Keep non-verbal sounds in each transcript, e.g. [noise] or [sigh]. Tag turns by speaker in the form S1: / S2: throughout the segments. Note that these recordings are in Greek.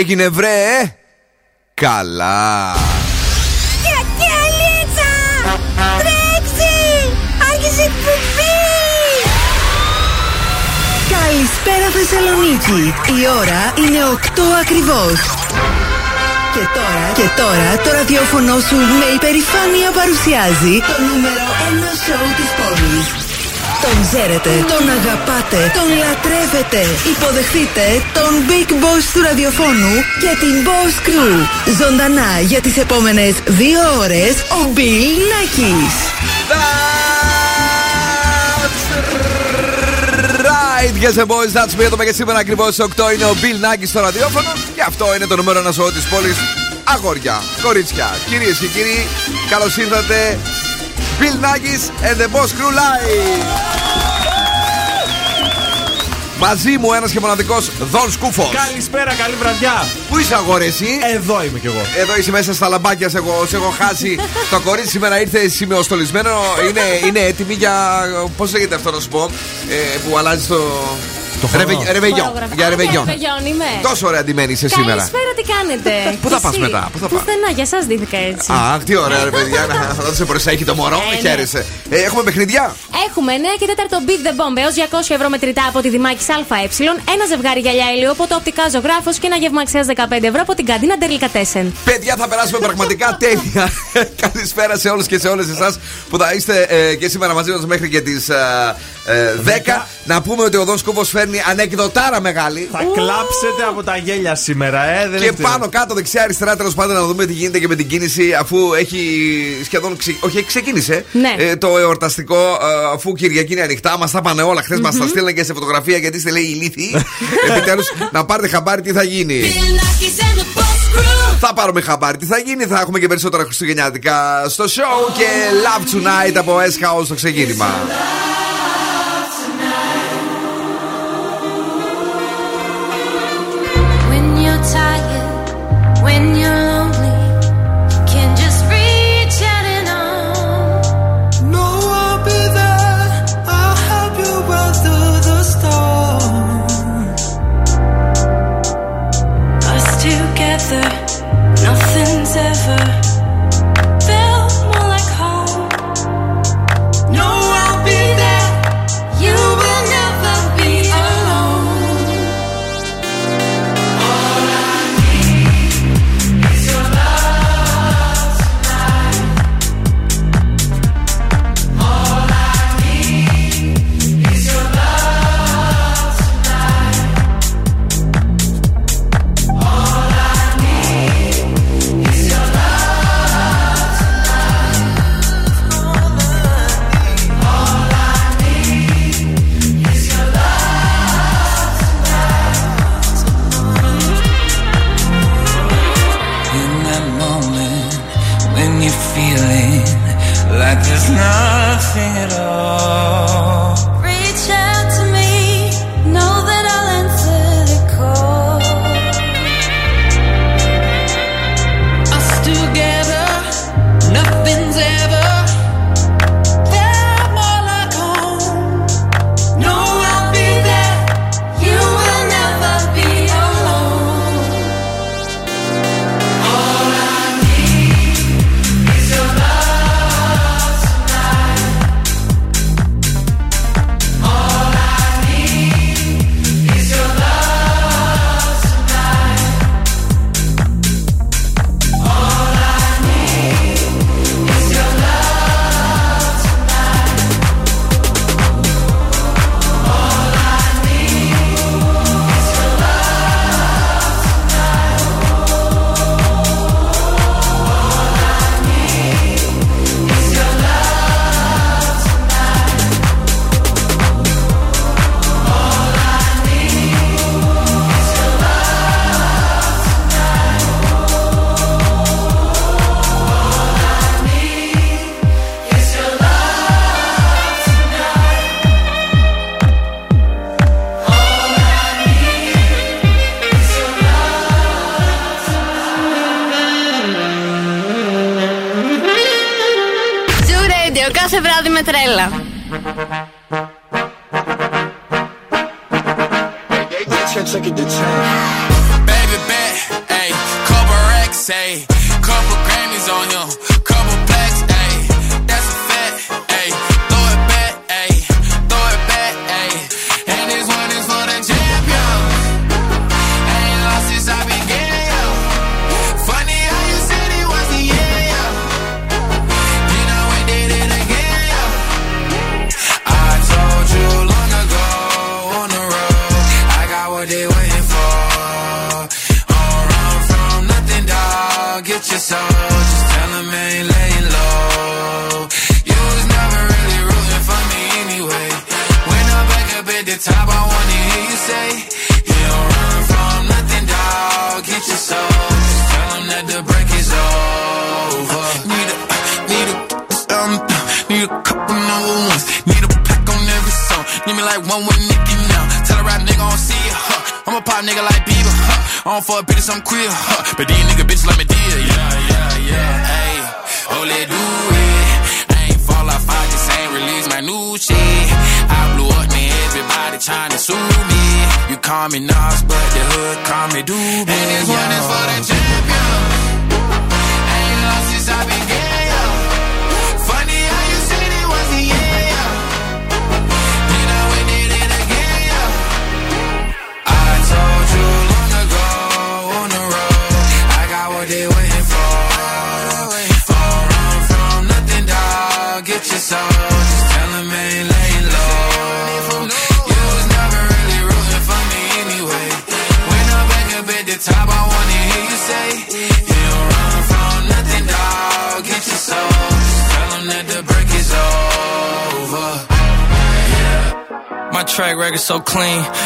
S1: τι έγινε βρε Καλά
S2: Κακιαλίτσα! Τρέξει! Άρχισε η Καλησπέρα Θεσσαλονίκη. Η ώρα είναι 8 ακριβώς. Και τώρα, και τώρα το ραδιόφωνο σου με υπερηφάνεια παρουσιάζει το νούμερο 1 σοου της πόλης. Τον ξέρετε, τον αγαπάτε, τον λατρεύετε. Υποδεχτείτε τον Big Boss του ραδιοφώνου και την Boss Crew. Ζωντανά για τις επόμενες δύο ώρες ο Bill Nackis.
S1: right, yes and boys, that's me. Εδώ και σήμερα ακριβώς στι 8 είναι ο Bill Nackis στο ραδιόφωνο. Και αυτό είναι το νούμερο ένα σώμα της πόλης. Αγόρια, κορίτσια, κυρίες και κύριοι, καλώς ήρθατε. Bill Nackis and the Boss Crew Live. Μαζί μου ένας και μοναδικός Δον Σκούφος.
S3: Καλησπέρα, καλή βραδιά.
S1: Πού είσαι αγόρε, εσύ;
S3: Εδώ είμαι κι εγώ.
S1: Εδώ είσαι μέσα στα λαμπάκια, σε έχω, σε έχω χάσει. το κορίτσι σήμερα ήρθε σημειοστολισμένο. Είναι, είναι έτοιμη για. Πώς λέγεται αυτό να σου πω, ε, που αλλάζει το.
S3: Το
S1: Ρεβεγιόν. Για ρεβεγιόν.
S4: είμαι.
S1: Τόσο ωραία αντιμένη είσαι σήμερα.
S4: Καλησπέρα, τι κάνετε. [laughs]
S1: Πού θα πας μετά, πού θα πας;
S4: Πουθενά, για εσά δίθηκα έτσι.
S1: Αχ, τι ωραία, ρε παιδιά. Θα το σε προσέχει το μωρό.
S4: Ε, ναι.
S1: Χαίρεσαι. Ε, έχουμε παιχνιδιά.
S4: Έχουμε 9 και 4 Beat the Bomb έως 200 ευρώ μετρητά από τη Δημάκη ΑΕ. Ένα ζευγάρι γυαλιά ηλίου από το οπτικά ζωγράφος και ένα γεύμα αξίας 15 ευρώ από την καντίνα Τέσεν.
S1: Παιδιά, θα περάσουμε [laughs] πραγματικά τέλεια. Καλησπέρα σε όλους και σε όλες εσάς που θα είστε ε, και σήμερα μαζί μας μέχρι και τις 10. Να πούμε ότι ο Δόν Σκούβο φέρνει ανεκδοτάρα μεγάλη.
S3: Θα κλάψετε από τα γέλια σήμερα, ε. Δεν
S1: και
S3: έχετε-
S1: πάνω κάτω δεξιά-αριστερά τέλος πάντων να δούμε τι γίνεται και με την κίνηση αφού έχει σχεδόν. Ξε... Όχι, ξεκίνησε
S4: Ναι.
S1: ε, το εορταστικό ε, αφού Κυριακή είναι ανοιχτά. Μας τα πάνε όλα. Χθες μας τα στείλαν και σε φωτογραφία γιατί είστε λέει ηλίθιοι. [laughs] Επιτέλους να πάρετε χαμπάρι τι θα γίνει; Θα πάρουμε χαμπάρι τι θα γίνει; Θα έχουμε και περισσότερα χριστουγεννιάτικα στο show και Love Tonight από S-House στο ξεκίνημα.
S5: Nothing at all.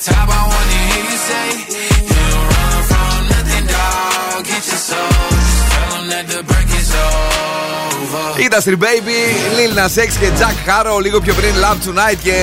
S6: Top, I wanna hear you say, You don't run from nothing, dog. Get your soul,
S1: Industry Baby, Lil Nas X και Jack Harrow λίγο πιο πριν Love Tonight και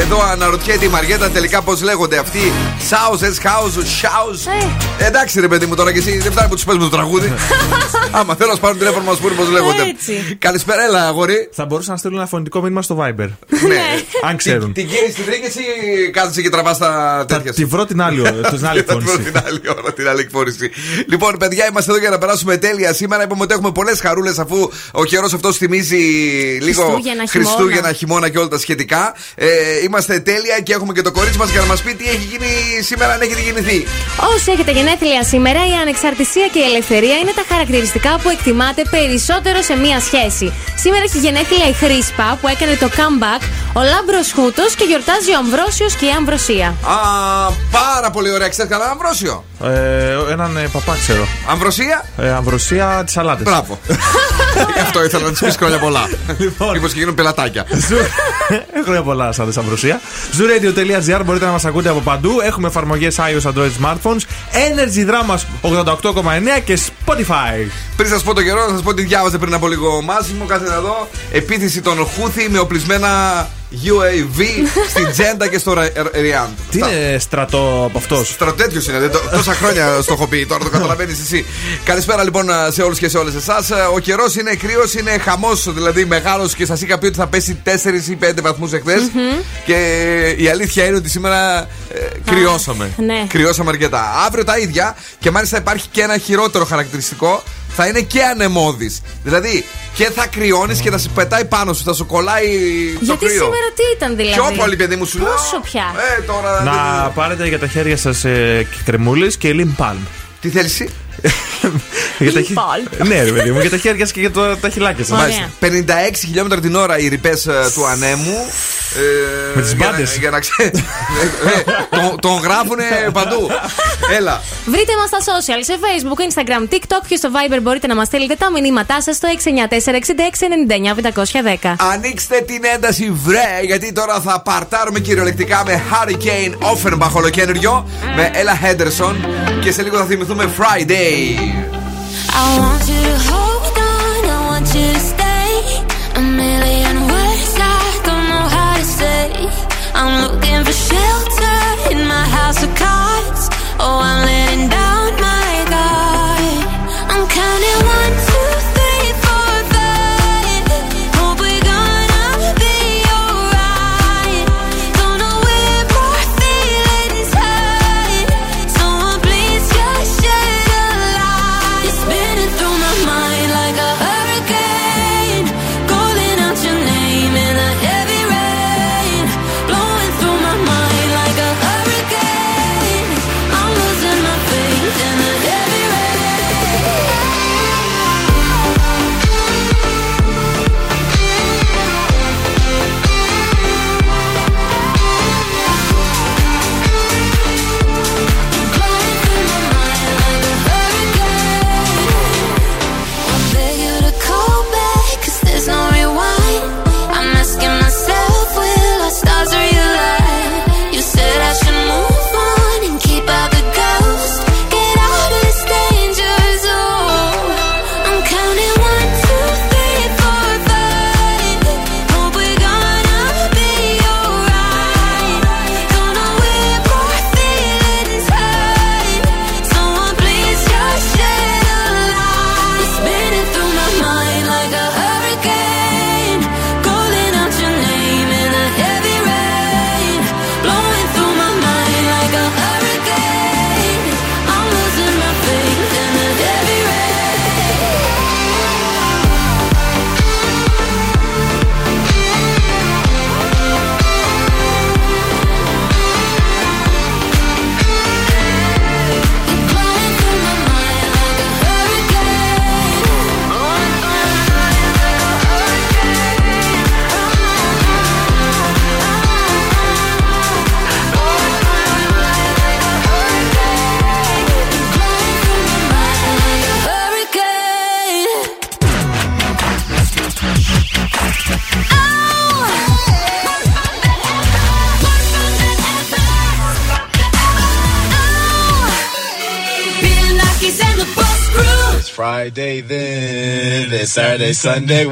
S1: εδώ αναρωτιέται η Μαριέτα τελικά πώς λέγονται αυτοί. Sounds, house, shouse. Εντάξει ρε παιδί μου τώρα και εσύ δεν φτάνει που τους παίζουμε το τραγούδι. [laughs] Άμα θέλω να σου πάρουν τηλέφωνο μας πούνε πώς λέγονται.
S4: Έτσι.
S1: Καλησπέρα, έλα αγόρι.
S3: Θα μπορούσαν να στείλουν ένα φωνητικό μήνυμα στο Viber. [laughs]
S1: Ναι.
S3: Αν ξέρουν.
S1: Την κύριε στην βρήκε ή κάθεσαι και τραβάς τα
S3: Θα
S1: τέτοια;
S3: τη
S1: σου.
S3: βρω την άλλη, [laughs] την άλλη
S1: Θα βρω
S3: εκφώνηση.
S1: την άλλη ώρα, την άλλη εκφόρηση. Λοιπόν, παιδιά, είμαστε εδώ για να περάσουμε τέλεια σήμερα. Είπαμε ότι έχουμε πολλές χαρούλες αφού ο καιρός αυτός θυμίζει λίγο
S4: Χριστούγεννα,
S1: Χριστούγεννα,
S4: χειμώνα.
S1: χειμώνα και όλα τα σχετικά. Ε, είμαστε τέλεια και έχουμε και το κορίτσι μας για να μας πει τι έχει γίνει σήμερα, αν έχετε γεννηθεί.
S4: Όσοι έχετε γενέθλια σήμερα, η ανεξαρτησία και η ελευθερία είναι τα χαρακτηριστικά που εκτιμάτε περισσότερο σε μία σχέση. Σήμερα έχει γενέθλια η Χρήσπα που έκανε το comeback, ο Λάμπρος Χούτος και γιορτάζει ο Αμβρόσιος και η Αμβροσία.
S1: Α, πάρα πολύ ωραία. Ξέρετε καλά, Αμβρόσιο;
S3: Ε, έναν ε, παπά ξέρω.
S1: Αμβροσία;
S3: Ε, αμβροσία της σαλάτες.
S1: Μπράβο. [laughs] Γι' αυτό ήθελα να τη πει χρόνια πολλά. [laughs]
S3: Λοιπόν.
S1: Μήπως και γίνουν πελατάκια. [laughs]
S3: Χρόνια πολλά σαν Αμβροσία. Zooradio.gr μπορείτε να μας ακούτε από παντού. Έχουμε εφαρμογές iOS Android smartphones. Energy Drama 88,9 και Spotify.
S1: Πριν σας πω το καιρό, να σας πω τι διάβαζε πριν από λίγο ο Μάσιμο. Κάθεται εδώ. Επίθεση των Χούθη με οπλισμένα UAV στην Τζέντα και στο Ριάντ.
S3: Τι είναι στρατό από αυτός;
S1: Στρατέτιο είναι, δεν το, τόσα χρόνια στο έχω πει, τώρα το καταλαβαίνεις εσύ. Καλησπέρα λοιπόν σε όλους και σε όλες εσάς. Ο καιρός είναι κρύος, είναι χαμός, δηλαδή μεγάλος και σας είχα πει ότι θα πέσει 4 ή 5 βαθμούς εχθές. Και η αλήθεια είναι ότι σήμερα ε, κρυώσαμε.
S4: ναι.
S1: Κρυώσαμε αρκετά. Αύριο τα ίδια και μάλιστα υπάρχει και ένα χειρότερο χαρακτηριστικό. Θα είναι και ανεμόδης. Δηλαδή και θα κρυώνεις και θα σε πετάει πάνω σου, θα σου κολλάει το
S4: Γιατί
S1: κρύο.
S4: σήμερα τι ήταν δηλαδή;
S1: Πιο πολύ, παιδί μου, σου λέω.
S4: Πόσο πια;
S1: Ε, τώρα.
S3: Να πάρετε για τα χέρια σας ε, κρεμούλες και λιμπάλμ.
S1: Τι θέλεις εσύ;
S3: Για τα
S4: Lip balm.
S3: Ναι, ρε παιδί μου, για τα χέρια σας και για το- τα χιλάκια σα.
S4: Ωραία.
S1: Μάλιστα. 56 χιλιόμετρα την ώρα οι ρηπές του ανέμου. Ε,
S3: Με τις
S1: για να-
S3: μπάντες.
S1: Για να ξέρει. τον, τον γράφουνε παντού. Έλα.
S4: Βρείτε μας στα social, σε Facebook, Instagram, TikTok και στο Viber μπορείτε να μας στείλετε τα μηνύματά σας στο 694-6699-510.
S1: Ανοίξτε την ένταση, βρε! Γιατί τώρα θα παρτάρουμε κυριολεκτικά με Hurricane Offenbach ολοκένουργιο με Ella Henderson και σε λίγο θα θυμηθούμε Friday.
S7: I want you to hold on, I want you to stay. A million words I don't know how to say. I'm looking for shelter in my house of cards. Oh, I'm letting Friday then, it's Saturday, Sunday.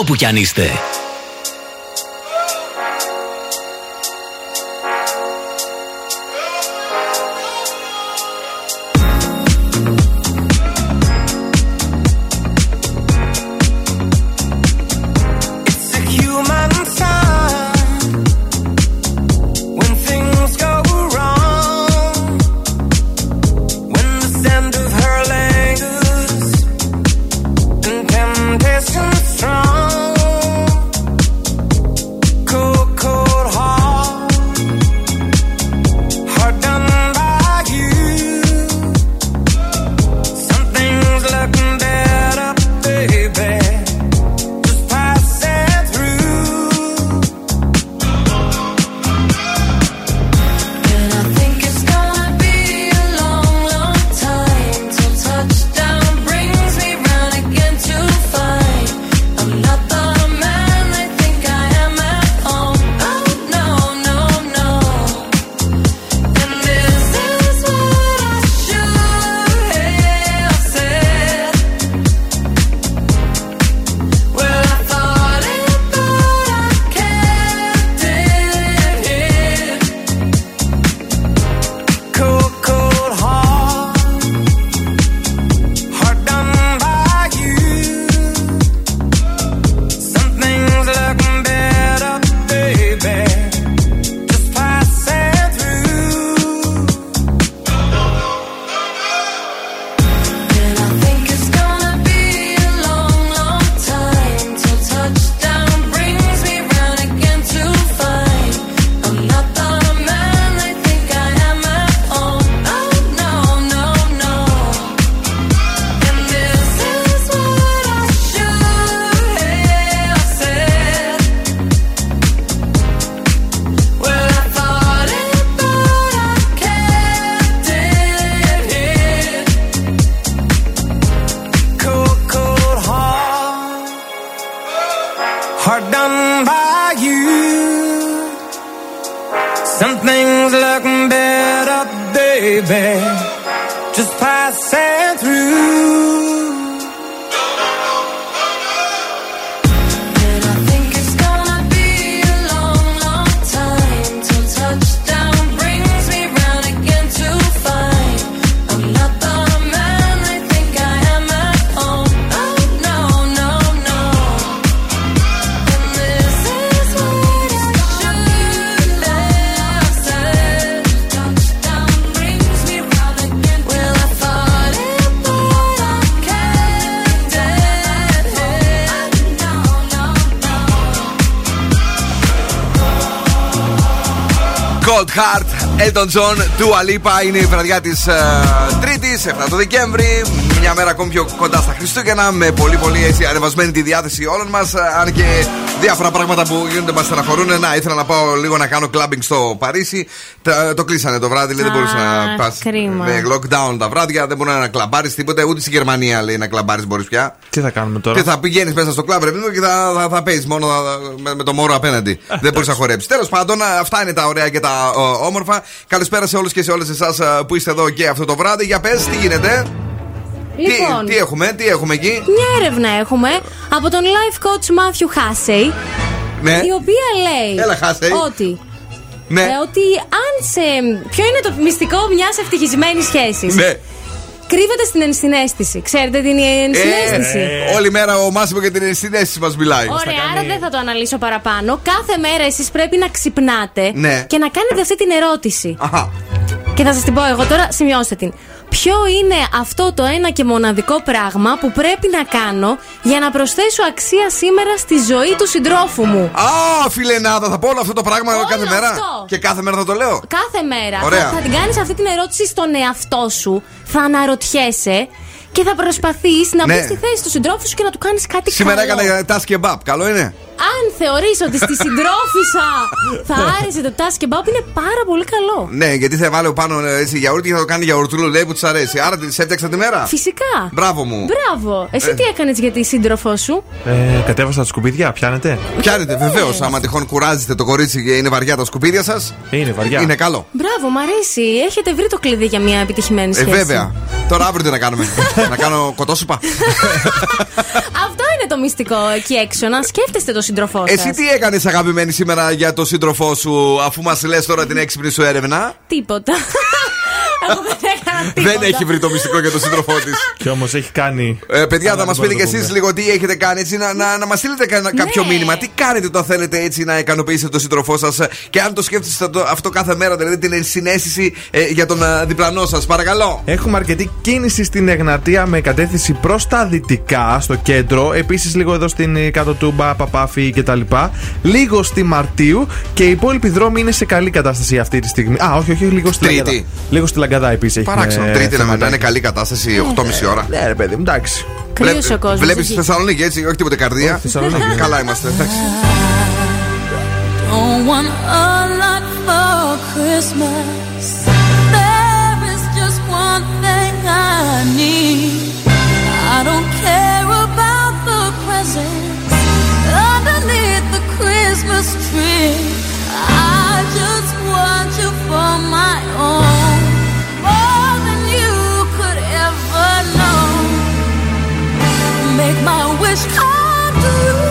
S7: Όπου κι αν είστε.
S1: Elton John, Dua Lipa. Είναι η βραδιά της Τρίτης, 7 το Δεκέμβρη. Μια μέρα ακόμη πιο κοντά στα Χριστούγεννα. Με πολύ πολύ έτσι ανεβασμένη τη διάθεση όλων μας. Αν και διάφορα πράγματα που γίνονται μας στεναχωρούν. Να, ήθελα να πάω λίγο να κάνω clubbing στο Παρίσι. Τα- Το κλείσανε το βράδυ, λέει, δεν
S4: Α,
S1: μπορούσε να πας.
S4: κρίμα.
S1: Με lockdown τα βράδια, δεν μπορεί να κλαμπάρεις τίποτα. Ούτε στη Γερμανία λέει να κλαμπάρεις μπορείς πια.
S3: Τι θα κάνουμε τώρα;
S1: Και θα πηγαίνεις μέσα στο κλαμπ, ρε παιδί μου, και θα, θα, θα παίζεις μόνο θα- με, με το μόρο απέναντι. [laughs] Δεν μπορείς να χορέψεις. Τέλος πάντων, αυτά είναι τα ωραία και τα ο, όμορφα. Καλησπέρα σε όλους και σε όλες εσάς που είστε εδώ και αυτό το βράδυ. Για πες, τι γίνεται;
S4: Λοιπόν,
S1: Τι, τι έχουμε, τι έχουμε εκεί;
S4: μια έρευνα έχουμε από τον life coach Matthew Hussey,
S1: Ναι,
S4: η οποία λέει
S1: Έλα, Hussey.
S4: ότι
S1: ναι,
S4: ε, ότι αν σε. Ποιο είναι το μυστικό μιας ευτυχισμένης σχέσης;
S1: ναι.
S4: Κρύβεται στην ενσυναίσθηση. Ξέρετε την ενσυναίσθηση;
S1: Ε, όλη μέρα ο Μάσιμο για την συνέστηση μας μιλάει.
S4: Ωραία, άρα δεν θα το αναλύσω παραπάνω. Κάθε μέρα εσείς πρέπει να ξυπνάτε
S1: Ναι.
S4: και να κάνετε αυτή την ερώτηση.
S1: Αχα.
S4: Και θα σας την πω εγώ τώρα, σημειώστε την. Ποιο είναι αυτό το ένα και μοναδικό πράγμα που πρέπει να κάνω για να προσθέσω αξία σήμερα στη ζωή του συντρόφου μου;
S1: Α, φιλενάδα, θα πω όλο αυτό το πράγμα
S4: Όλο
S1: κάθε μέρα;
S4: αυτό.
S1: Και κάθε μέρα θα το λέω;
S4: Κάθε μέρα
S1: Ωραία.
S4: θα, θα την κάνεις αυτή την ερώτηση στον εαυτό σου, θα αναρωτιέσαι και θα προσπαθείς να
S1: Ναι.
S4: μπεις στη θέση του συντρόφου σου και να του κάνεις κάτι
S1: Σήμερα
S4: καλό.
S1: έκανα task kebab. Καλό είναι;
S4: Αν θεωρείς ότι στη συντρόφισσα θα άρεσε το τάσκε μπάου που είναι πάρα πολύ καλό.
S1: Ναι, γιατί θα βάλω πάνω ε, έτσι γιαούρτι και θα το κάνει γιαουρτούλο, λέει που της αρέσει. Άρα της έφτιαξα τη μέρα.
S4: Φυσικά.
S1: Μπράβο μου.
S4: Μπράβο. Εσύ
S1: Ε.
S4: τι έκανες για τη σύντροφό σου;
S3: Ε, κατέβασα τα σκουπίδια, πιάνετε;
S1: Πιάνετε, βεβαίως. Άμα τυχόν κουράζετε το κορίτσι και είναι βαριά τα σκουπίδια σας.
S3: Είναι βαριά.
S1: Είναι καλό.
S4: Μπράβο, μ' αρέσει. Έχετε βρει το κλειδί για μια επιτυχημένη
S1: Ε,
S4: σχέση.
S1: βέβαια. Τώρα αύριο τι να κάνουμε; [laughs] να κάνω κοτόσουπα;
S4: Αυτό είναι το μυστικό εκεί έξω. Να σκέφτεστε το σύντροφό σας.
S1: Εσύ τι έκανες αγαπημένη σήμερα για το σύντροφό σου, αφού μας λες τώρα την έξυπνη σου έρευνα;
S4: Τίποτα. [laughs] Εγώ δεν έκανα τίποτα.
S1: Δεν έχει βρει το μυστικό για τον σύντροφό της.
S3: Και όμως έχει κάνει.
S1: Ε, παιδιά,
S3: Αλλά
S1: θα μας
S3: δεν
S1: πείτε κι
S3: μπορούμε να
S1: εσείς
S3: το
S1: λίγο τι έχετε κάνει έτσι, να, να, να μας στείλετε κανένα- κάποιο
S4: Ναι.
S1: μήνυμα. Τι κάνετε όταν θέλετε έτσι να ικανοποιήσετε τον σύντροφό σας και αν το σκέφτεστε το- αυτό κάθε μέρα, δηλαδή την συνέστηση ε, για τον α, διπλανό σας. Παρακαλώ.
S3: Έχουμε αρκετή κίνηση στην Εγνατία με κατεύθυνση προς τα δυτικά στο κέντρο. Επίσης λίγο εδώ στην ε, κάτω τούμπα, Παπάφη κτλ. Λίγο στη Μαρτίου και οι υπόλοιποι δρόμοι είναι σε καλή κατάσταση αυτή τη στιγμή. Α, όχι, όχι, λίγο στη
S1: Τρίτη.
S3: Λαγκαδά. Λίγο στη Λαγκαδά επίσης.
S1: Παράξενο. Τρίτη να, να είναι καλή κατάσταση, 8.30 ώρα.
S3: Ναι, ρε παιδί μου, εντάξει.
S4: Κρύος ο κόσμος,
S1: Βλέπεις
S4: εκεί.
S1: Θεσσαλονίκη έτσι, όχι τίποτε καρδία.
S3: Όχι, Θεσσαλονίκη.
S1: Καλά είμαστε. εντάξει.
S7: Don't want a lot for Christmas. There is just one thing I need. I don't care about the presents underneath the Christmas tree. I just want you for my own, do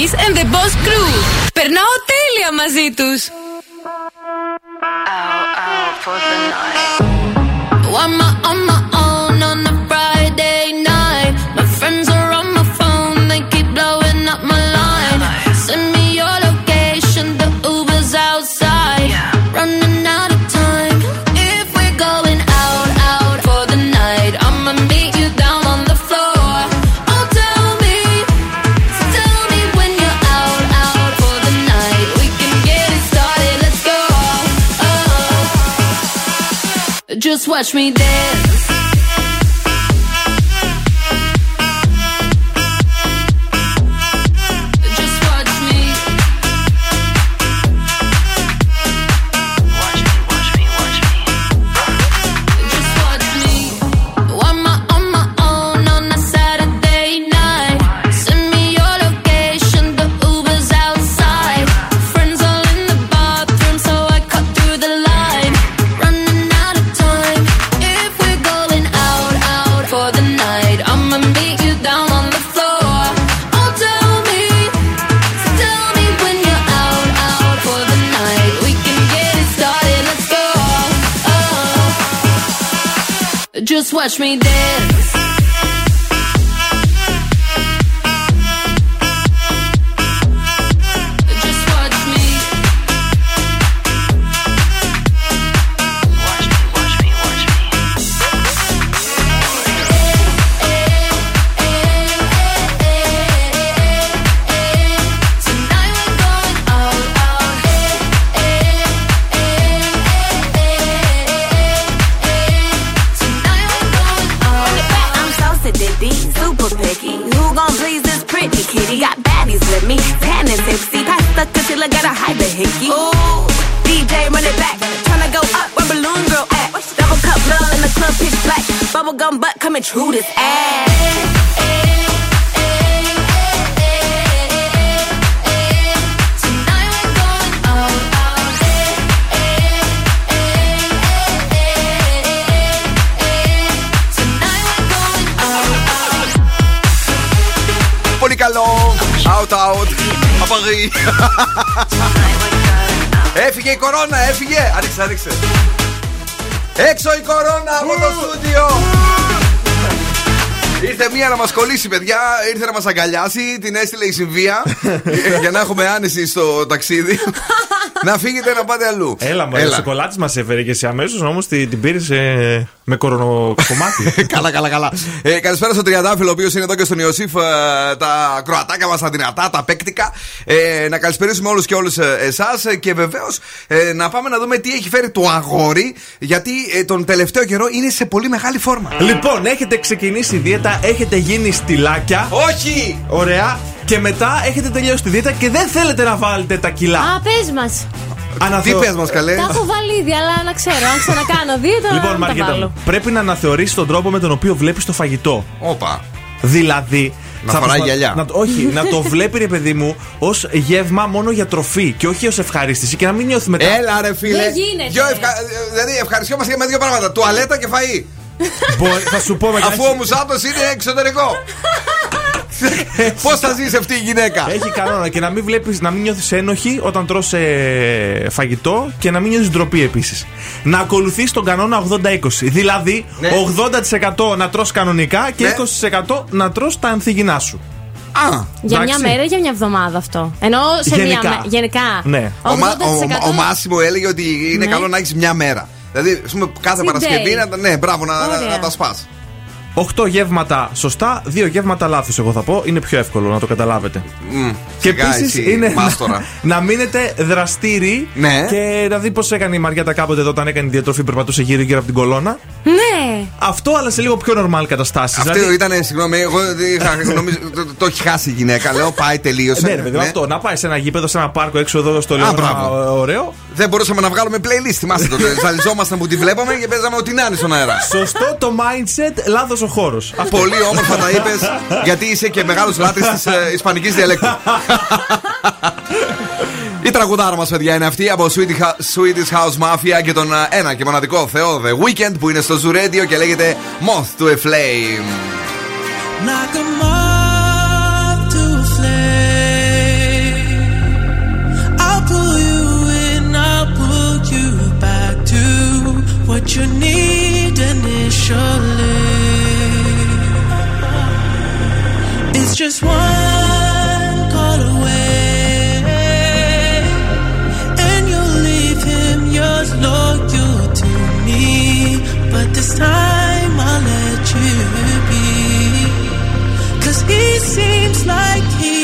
S8: Bill Nackis and the Boss Crew. Περνάω τέλεια μαζί τους.
S7: for the night. Watch me dance. Watch me dance.
S1: Κορώνα, έφυγε. Άνοιξε, άνοιξε. Έξω η κορώνα από το στούντιο. Ήρθε μία να μας κολλήσει, παιδιά. Ήρθε να μας αγκαλιάσει. Την έστειλε η συμβία. ε, [laughs] για να έχουμε άνεση στο ταξίδι. Να φύγετε να πάτε αλλού.
S3: Έλα, μου, ο σοκολάτη μας έφερε και εσύ αμέσως, όμως την, την πήρες ε, με κορονοκομμάτι. [laughs]
S1: καλά, καλά, καλά. Ε, καλησπέρα στο Τριαντάφυλλο, ο οποίος είναι εδώ και στον Ιωσήφ. ε, τα κροατάκια μας, τα δυνατά, τα παίκτικα. Ε, να καλησπερίσουμε όλους και όλους εσάς. Και βεβαίως ε, να πάμε να δούμε τι έχει φέρει το αγόρι. Γιατί ε, τον τελευταίο καιρό είναι σε πολύ μεγάλη φόρμα.
S3: λοιπόν, έχετε ξεκινήσει δίαιτα, έχετε γίνει στυλάκια.
S1: Όχι!
S3: Ωραία. Και μετά έχετε τελειώσει τη δίαιτα και δεν θέλετε να βάλετε τα κιλά.
S4: Α, πες μας.
S3: Αναθεω-
S1: Τι πες μας, καλέ.
S4: Τα έχω βάλει ήδη, αλλά να ξέρω. Αν ξανακάνω δίαιτα,
S3: Λοιπόν,
S4: να τα
S3: Μαργίτα,
S4: βάλω.
S3: μου, πρέπει να αναθεωρήσεις τον τρόπο με τον οποίο βλέπεις το φαγητό.
S1: Όπα.
S3: Δηλαδή.
S1: Να
S3: θα
S1: φοράει
S3: προσπα-
S1: γυαλιά.
S3: Να, το- όχι, να το βλέπει ρε παιδί μου ως γεύμα μόνο για τροφή και όχι ως ευχαρίστηση και να μην νιώθει μετά.
S1: Έλα, ρε φίλε.
S4: Δεν γίνεται.
S1: Δυο ευχα... Δηλαδή, ευχαριστιόμαστε με δύο πράγματα. Τουαλέτα και φαΐ.
S3: Μπορεί- θα σου πω μετά.
S1: Αφού ο μουσάτος είναι εξωτερικό. [laughs] [laughs] Πώς θα ζήσει αυτή η γυναίκα;
S3: Έχει κανόνα και να μην βλέπεις, να μην νιώθεις ένοχη όταν τρως ε, φαγητό και να μην νιώθεις ντροπή επίσης. Να ακολουθείς τον κανόνα 80-20. Δηλαδή,
S1: Ναι.
S3: 80% να τρως κανονικά και
S1: Ναι.
S3: 20% να τρως τα ανθυγινά σου.
S1: Α,
S4: Για μια
S3: Εντάξει.
S4: μέρα ή για μια εβδομάδα αυτό. Ενώ σε
S3: Γενικά.
S4: μια μέρα. Γενικά.
S3: Ναι.
S1: Ο, Μα-
S4: 80%.
S1: ο, ο Μάσιμο έλεγε ότι είναι
S4: Ναι.
S1: καλό να έχεις μια μέρα. Δηλαδή, ας πούμε, κάθε
S4: Sin
S1: Παρασκευή
S4: day.
S1: να, τα- ναι, μπράβο, να, να,
S4: Ωραία.
S1: να τα σπάς.
S3: 8 γεύματα σωστά, 2 γεύματα λάθος. Εγώ θα πω. Είναι πιο εύκολο να το καταλάβετε. Και επίσης είναι
S1: Μάστορα.
S3: να, [laughs] να μείνετε δραστήριοι
S1: Ναι.
S3: και να δει πώς έκανε η Μαριέτα κάποτε εδώ όταν έκανε τη διατροφή, περπατούσε γύρω-γύρω από την κολόνα.
S4: Ναι.
S3: Αυτό, αλλά σε λίγο πιο normal καταστάσεις.
S1: Αυτό ήταν, συγγνώμη, εγώ δεν είχα- [laughs] νομίζω, το, το έχει χάσει η γυναίκα. Λέω, πάει, τελείωσε.
S3: Ναι, ρε παιδί, μου, αυτό. Να πάει σε ένα γήπεδο, σε ένα πάρκο έξω εδώ στο Λεωφόρο.
S1: μπράβο.
S3: Ωραίο.
S1: Δεν μπορούσαμε να βγάλουμε playlist. Θυμάστε το. [laughs] Ζαλιζόμασταν που τη βλέπαμε και παίζαμε ό,τι να είναι στον αέρα.
S3: Σωστό το mindset, λάθος ο χώρος.
S1: Πολύ όμορφα τα είπες, γιατί είσαι και μεγάλος λάτρης της ε, ισπανικής διαλέκτου. [laughs] Η τραγουδάρα μας, παιδιά, είναι αυτή από Swedish Hou- Swedish House Mafia και τον ε, ένα και μοναδικό Θεό The Weekend που είναι στο Zoo Radio και λέγεται Moth to a Flame.
S5: it's just one call away, and you leave him loyal to me. But this time I'll let you he seems like he.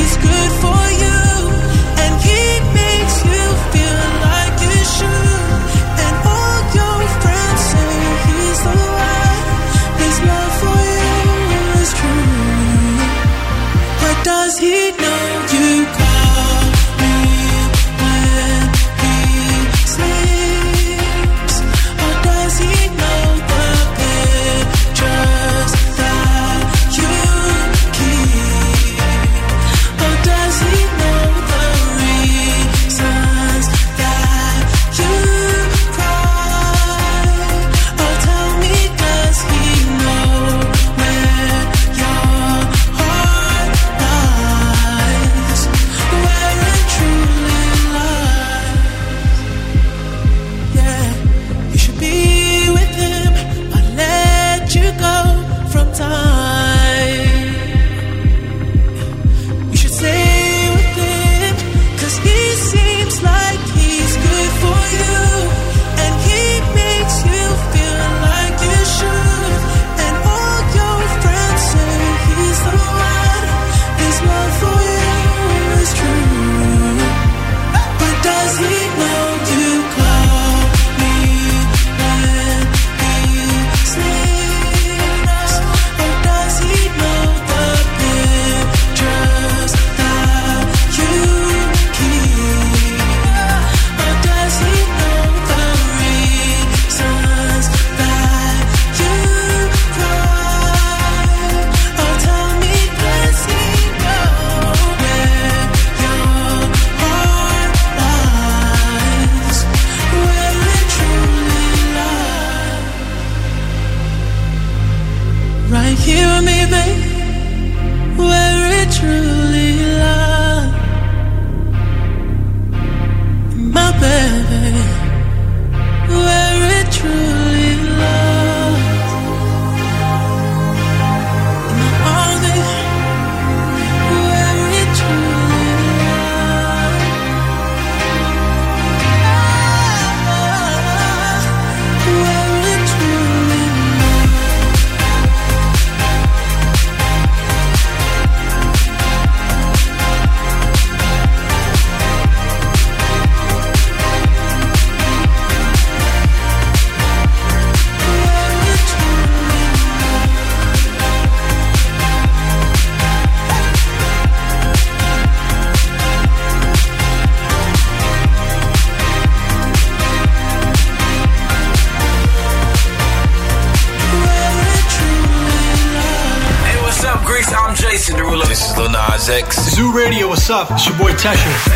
S9: What's up?
S6: It's your boy
S1: Tesher.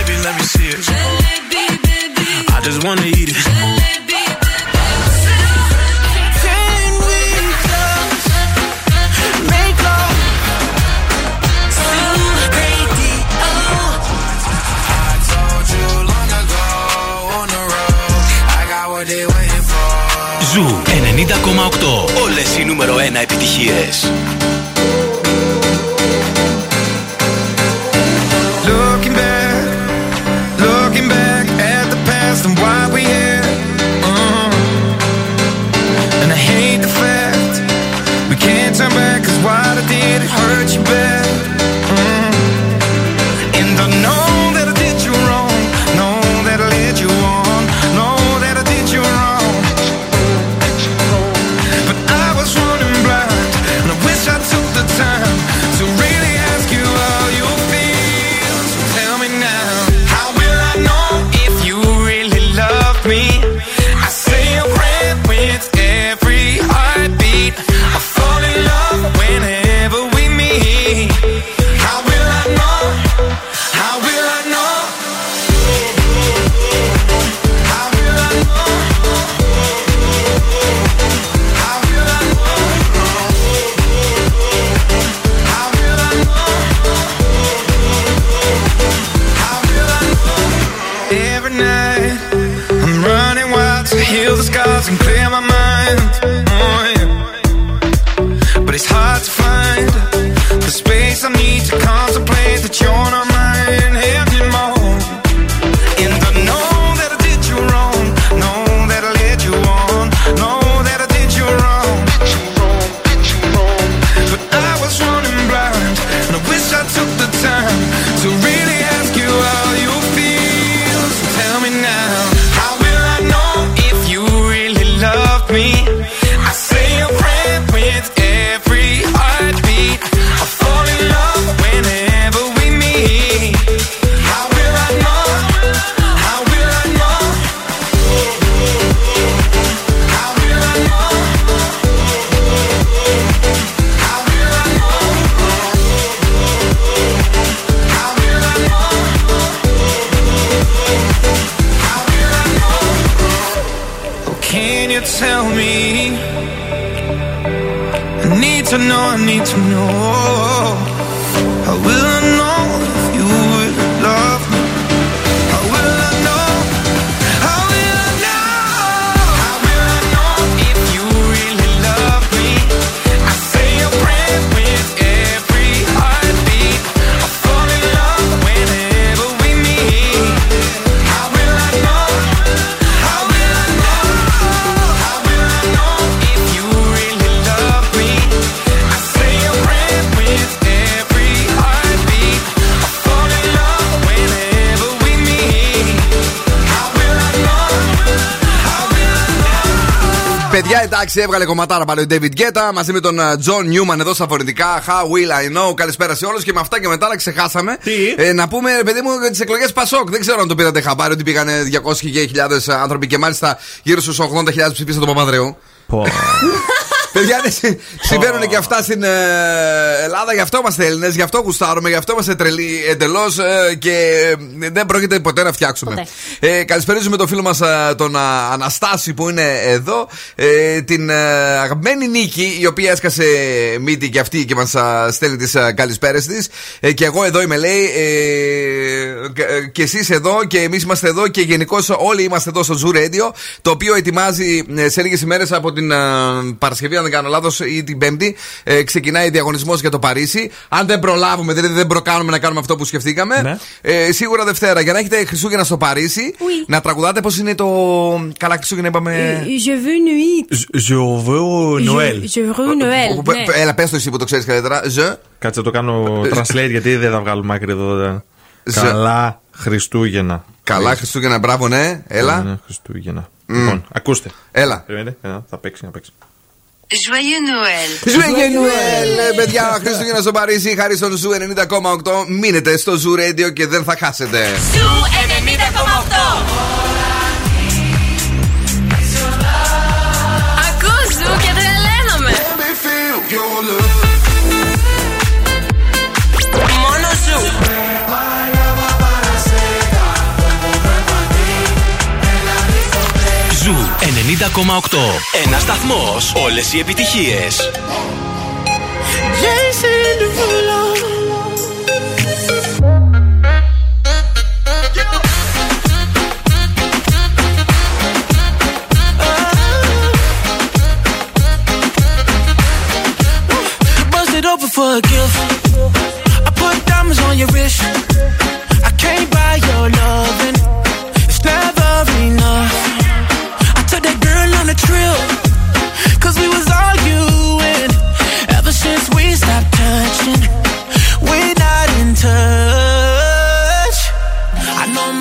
S1: Εντάξει, έβγαλε κομματάρα πάλι ο David Guetta μαζί με τον John Newman εδώ στα φορητικά. How will I know; Καλησπέρα σε όλους και με αυτά και με τ' άλλα ξεχάσαμε. Ε, να πούμε, παιδί μου, για τις εκλογές Πασόκ. Δεν ξέρω αν το πήρατε χαμπάρι ότι πήγανε 200 και χιλιάδες άνθρωποι και μάλιστα γύρω στους 80.000 ψηφίσαν τον Παπανδρέου. [laughs] Παιδιά, ναι, συ- συμβαίνουν και αυτά στην ε, Ελλάδα. Γι' αυτό είμαστε Έλληνες, γι' αυτό γουστάρουμε, γι' αυτό είμαστε τρελοί εντελώς και ε, δεν πρόκειται ποτέ να φτιάξουμε. Ε, καλησπέριζουμε τον φίλο μας τον α, Αναστάση που είναι εδώ. Ε, την ε, αγαπημένη Νίκη, η οποία έσκασε μύτη και αυτή και μας στέλνει τις καλησπέρες της. Ε, και εγώ εδώ είμαι, λέει. Ε, και- ε, και εσείς εδώ και εμείς είμαστε εδώ και γενικώς όλοι είμαστε εδώ στο Zoo Radio. Το οποίο ετοιμάζει ε, σε λίγες ημέρες από την ε, Παρασκευή, αν δεν κάνω λάθος, ή την Πέμπτη. ε, ξεκινάει διαγωνισμός για το Παρίσι. Αν δεν προλάβουμε, δηλαδή δεν προκάνουμε να κάνουμε αυτό που σκεφτήκαμε. Ε, σίγουρα Δευτέρα, για να έχετε Χριστούγεννα στο Παρίσι, να τραγουδάτε πώς είναι το. Καλά, Χριστούγεννα είπαμε.
S4: Je veux nuit.
S3: Je veux Noël.
S4: Je, je veux Noël.
S1: Πε-
S4: ναι.
S1: πε- Έλα, πες το εσύ που το ξέρεις καλύτερα. Je.
S3: Κάτσε να το κάνω translate γιατί δεν θα βγάλουμε άκρη εδώ. Καλά Χριστούγεννα.
S1: Καλά Χριστούγεννα, μπράβο, ναι. Έλα.
S3: Ναι, Χριστούγεννα. Λοιπόν, ακούστε.
S1: Έλα.
S3: Περιμένετε, ένα, θα παίξει, να παίξει.
S7: Joyeux Noël.
S1: Joyeux Noël! Ε, Παιδιά, Χριστούγεννα στο Παρίσι, χάρη στον Zoo 90,8. Μείνετε στο Zoo Radio και δεν θα χάσετε.
S7: Zoo 90,8. Ακούς Zoo και τρελαίνομαι.
S10: 90,8. Ένα σταθμό. Όλες οι επιτυχίες.
S11: Jason Derulo.
S12: Bust it open for a gift. I put diamonds on your wrist. I can't buy your loving.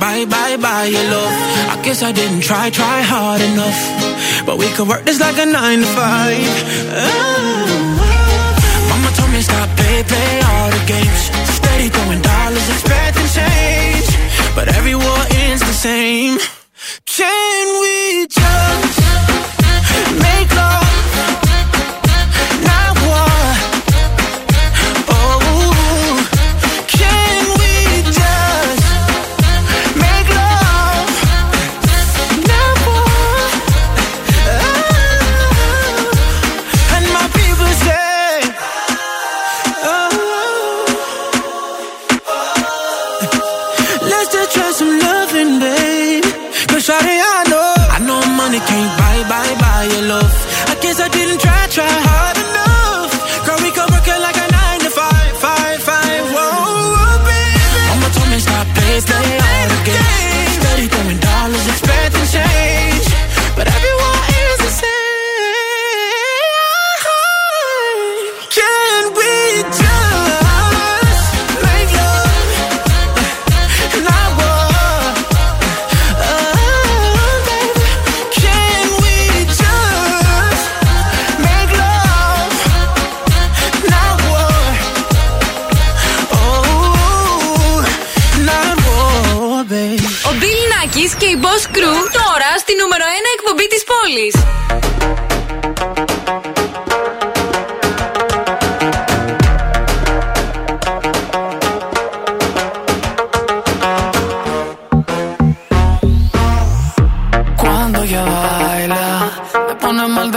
S12: Buy, buy, buy your love. I guess I didn't try, try hard enough. But we could work this like a nine to five. Oh. Mama told me stop, play, play all the games. Steady throwing dollars, expecting change. But every war ends the same. Can we just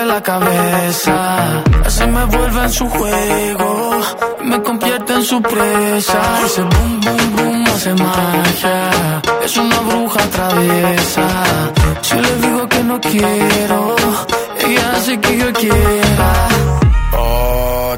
S13: la cabeza. Así me vuelve en su juego, me convierte su. Ese boom, boom, boom hace magia. Es una bruja traviesa. Si le digo que no quiero, ella hace que yo quiera.
S5: Oh,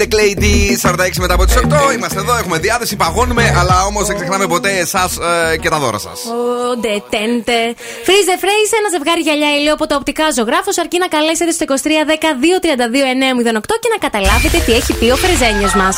S5: ten.
S1: Τετέντε Κλέιντι, 46 μετά από τις 8. Είμαστε εδώ, έχουμε διάθεση, παγώνουμε, αλλά όμως δεν ξεχνάμε ποτέ εσάς και τα δώρα σας.
S4: Όντε, τέντε. Φρίζε φρέισε ένα ζευγάρι γυαλιά ηλίου από τα οπτικά ζωγράφος, αρκεί να καλέσετε στο 2310-232-908 και να καταλάβετε τι έχει πει ο Φρεζένιος μας.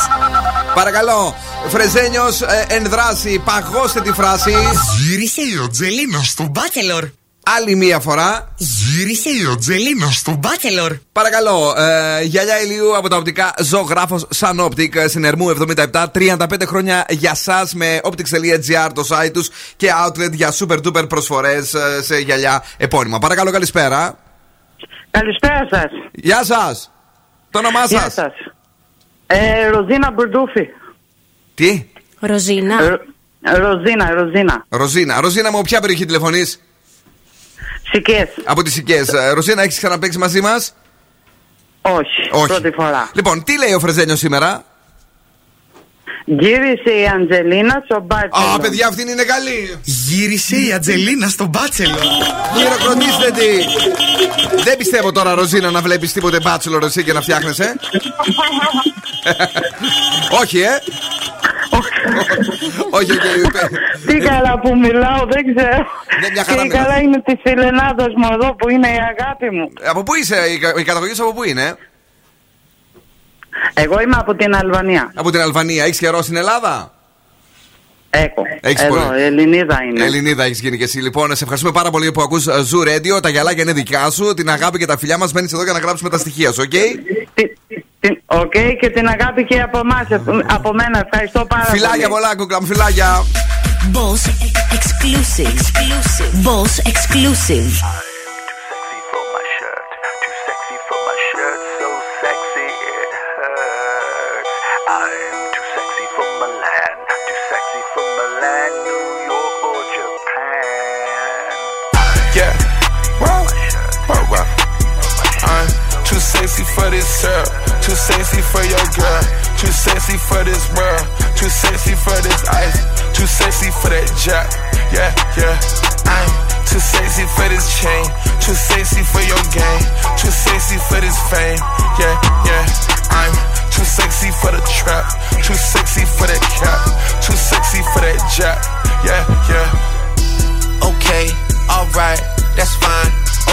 S1: Παρακαλώ, Φρεζένιος ενδράσει, παγώστε τη φράση.
S2: Γύρισε η Οτζελίνα στο Bachelor.
S1: Άλλη μία φορά.
S2: Γύρισε η Οτζελίνα στο Bachelor.
S1: Παρακαλώ, ε, γυαλιά ηλίου από τα οπτικά ζωγράφος Sun Optic ε, στην Ερμού 77. 35 χρόνια για εσά με optics.gr το site τους και outlet για super duper προσφορές σε γυαλιά επώνυμα. Παρακαλώ, καλησπέρα.
S14: Καλησπέρα σας.
S1: Γεια σας. Το όνομά
S14: Γεια
S1: σας.
S14: σας. Ε, Ροζίνα Μπουρντούφη.
S1: Τι;
S4: Ροζίνα.
S14: Ε, Ροζίνα, Ροζίνα.
S1: Ροζίνα. Ροζίνα, με ποια περιοχή τηλεφωνείς;
S14: Σικές.
S1: Από τις Σικές. Ροζίνα, έχεις ξαναπέξει μαζί μας;
S14: Όχι,
S1: Όχι.
S14: πρώτη φορά.
S1: Λοιπόν, τι λέει ο Φρεζένιο σήμερα;
S14: Γύρισε η Αντζελίνα στο μπάτσελο.
S1: Α, παιδιά, αυτή είναι καλή.
S2: Γύρισε η Ατζελίνα στο Bachelor.
S1: Χειροκροτήστε τη. Δεν πιστεύω τώρα, Ροζίνα, να βλέπεις τίποτε μπάτσελο εσύ και να φτιάχνεσαι. [laughs] όχι, ε. Όχι, όχι.
S14: Τι καλά που μιλάω, δεν ξέρω.
S1: Ναι, μια χαρά
S14: Και
S1: μιλάς.
S14: καλά είναι της Φιλενάδα μου εδώ που είναι η αγάπη μου.
S1: Από πού είσαι, η, κα- η καταγωγής σου από πού είναι;
S14: Εγώ είμαι από την Αλβανία.
S1: Από την Αλβανία. Έχεις καιρό στην Ελλάδα;
S14: Έχω.
S1: Έχεις
S14: εδώ,
S1: πολύ.
S14: Ελληνίδα είναι.
S1: Ελληνίδα έχεις γίνει και εσύ. Λοιπόν, σε ευχαριστούμε πάρα πολύ που ακούς ε, Zoo Radio. Τα γυαλάκια είναι δικά σου. Την αγάπη και τα φιλιά μας μένεις εδώ για να γράψουμε τα στοιχεία σου, οκ;
S14: Την- Οκ, και την αγάπη και από εμάς, από μένα. Ευχαριστώ πάρα πολύ.
S1: Φιλάκια πολλά, κούκλα μου, φιλάκια.
S15: Boss exclusive. Boss exclusive.
S16: Sexy for
S6: your girl, too sexy for this world, too sexy for this ice, too sexy for that jack. Yeah, yeah. I'm too sexy for this chain, too sexy for your game, too sexy for this fame. Yeah, yeah. I'm too sexy for the trap, too sexy for that cap, too sexy for that jack. Yeah, yeah.
S17: Okay, alright, that's fine.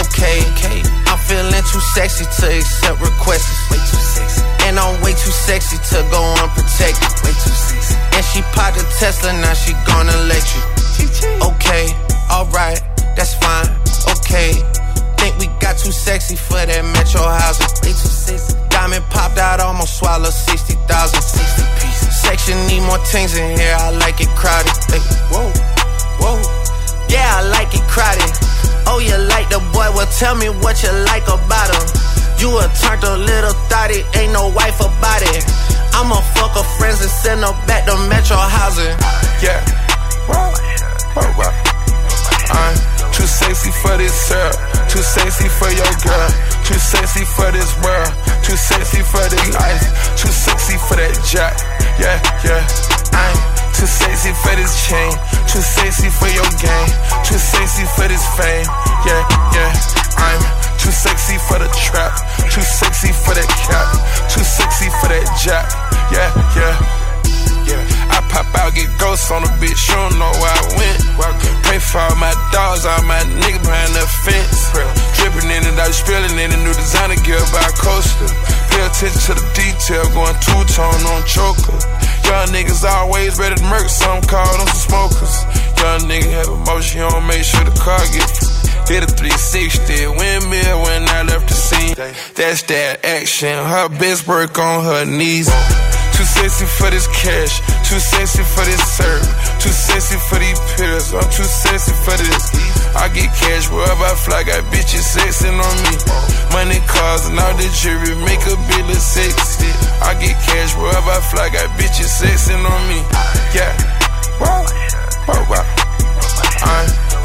S17: Okay, okay. I'm feeling too sexy to accept requests. Way too sexy. And I'm way too sexy to go unprotected. Way too sexy. And she popped a Tesla, now she gonna let you. Okay, alright, that's fine. Okay. Think we got too sexy for that metro housing. Way too sexy. Diamond popped out, almost swallowed 60,000. 60 pieces. Section need more things in here, I like it crowded. Hey, whoa, whoa. Yeah, I like it crowded. Oh, you like the boy? Well, tell me what you like about him. You a turned a little thotty, ain't no wife about it. I'ma fuck her friends and send her back to Metro housing.
S6: Yeah. Whoa, whoa. I'm too sexy for this syrup, too sexy for your girl, too sexy for this world, too sexy for this ice, too sexy for that jack. Yeah, yeah. I'm too sexy for this chain, too sexy for your game, too sexy for this fame. Yeah, yeah. I'm too sexy for the trap, too sexy for that cap, too sexy for that jack. Yeah, yeah. Yeah, I pop out, get ghosts on a bitch, you don't know where I went. Pray for all my dogs, all my niggas behind the fence. Dripping in I was spilling in a new designer gear by a coaster. Pay attention to the detail, going two tone on choker. Young niggas always ready to murk, some call them smokers. Young nigga have emotion, he don't make sure the car get Hit a 360, windmill when I left the scene. That's that action. Her best work on her knees. Too sexy for this cash, too sexy for this serve, too sexy for these pills. I'm too sexy for this. I get cash wherever I fly, got bitches sexing on me. Money, cars, and all the jewelry make a bill of sexy. I get cash wherever I fly, got bitches sexing on me. Yeah. Wow. Wow, wow. I'm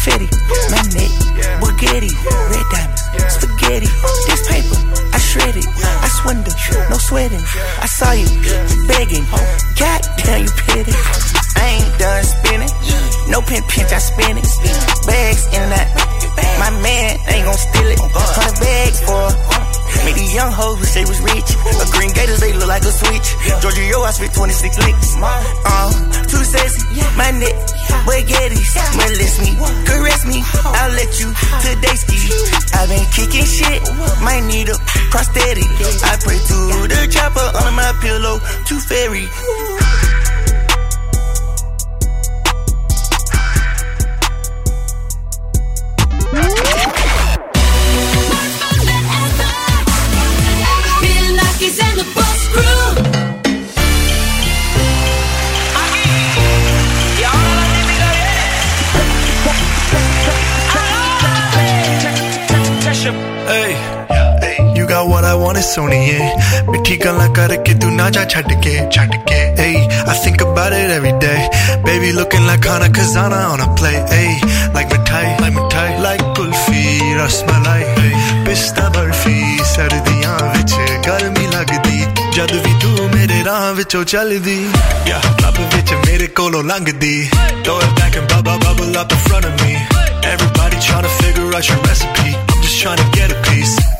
S7: Fetty, my neck, Bugatti, red diamonds, spaghetti. This paper, I shred it. I swindle, no sweating. I saw you begging. Goddamn, you petty. I ain't done spinning. No pin pinch, I spin it. Bags in that. My man ain't gon' steal it. Hundred bags for. Made these young hoes wish they was rich. A green gators, they look like a switch. Georgia, yo, I spit 26 licks. Uh, too sexy, my neck, baguettes. Molest me, caress me, I'll let you today ski. i been kicking shit, might need a prosthetic.
S18: ਜਾ ਛੱਡ ਕੇ ayy. I think about it every day. Baby looking like Hana Kazana on a plate, ayy. like mithai like mithai like kulfi rasmalai pista barfi ਸਰਦੀਆਂ ਵਿੱਚ ਗਰਮੀ ਲੱਗਦੀ ਜਦ ਵੀ ਤੂੰ ਮੇਰੇ ਰਾਹ ਵਿੱਚੋਂ ਚੱਲਦੀ ਯਾ ਲੱਭ ਵਿੱਚ ਮੇਰੇ ਕੋਲੋਂ ਲੰਘਦੀ throw it back and bubble bubble up in front of me. Everybody trying to figure out your recipe. I'm just trying to get a piece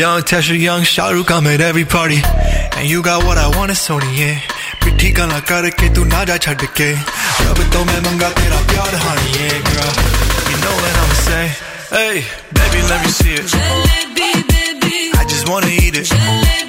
S18: Young Tesha, young Shahrukh, I'm at every party. And you got what I want, it's Sony, yeah. पिट्ठी गला करके तू ना जा छड़ के रब तो मैं मंगा तेरा प्यार honey, yeah, girl. You know what I'ma say. Hey, baby, let me see it. I just wanna eat it. Baby,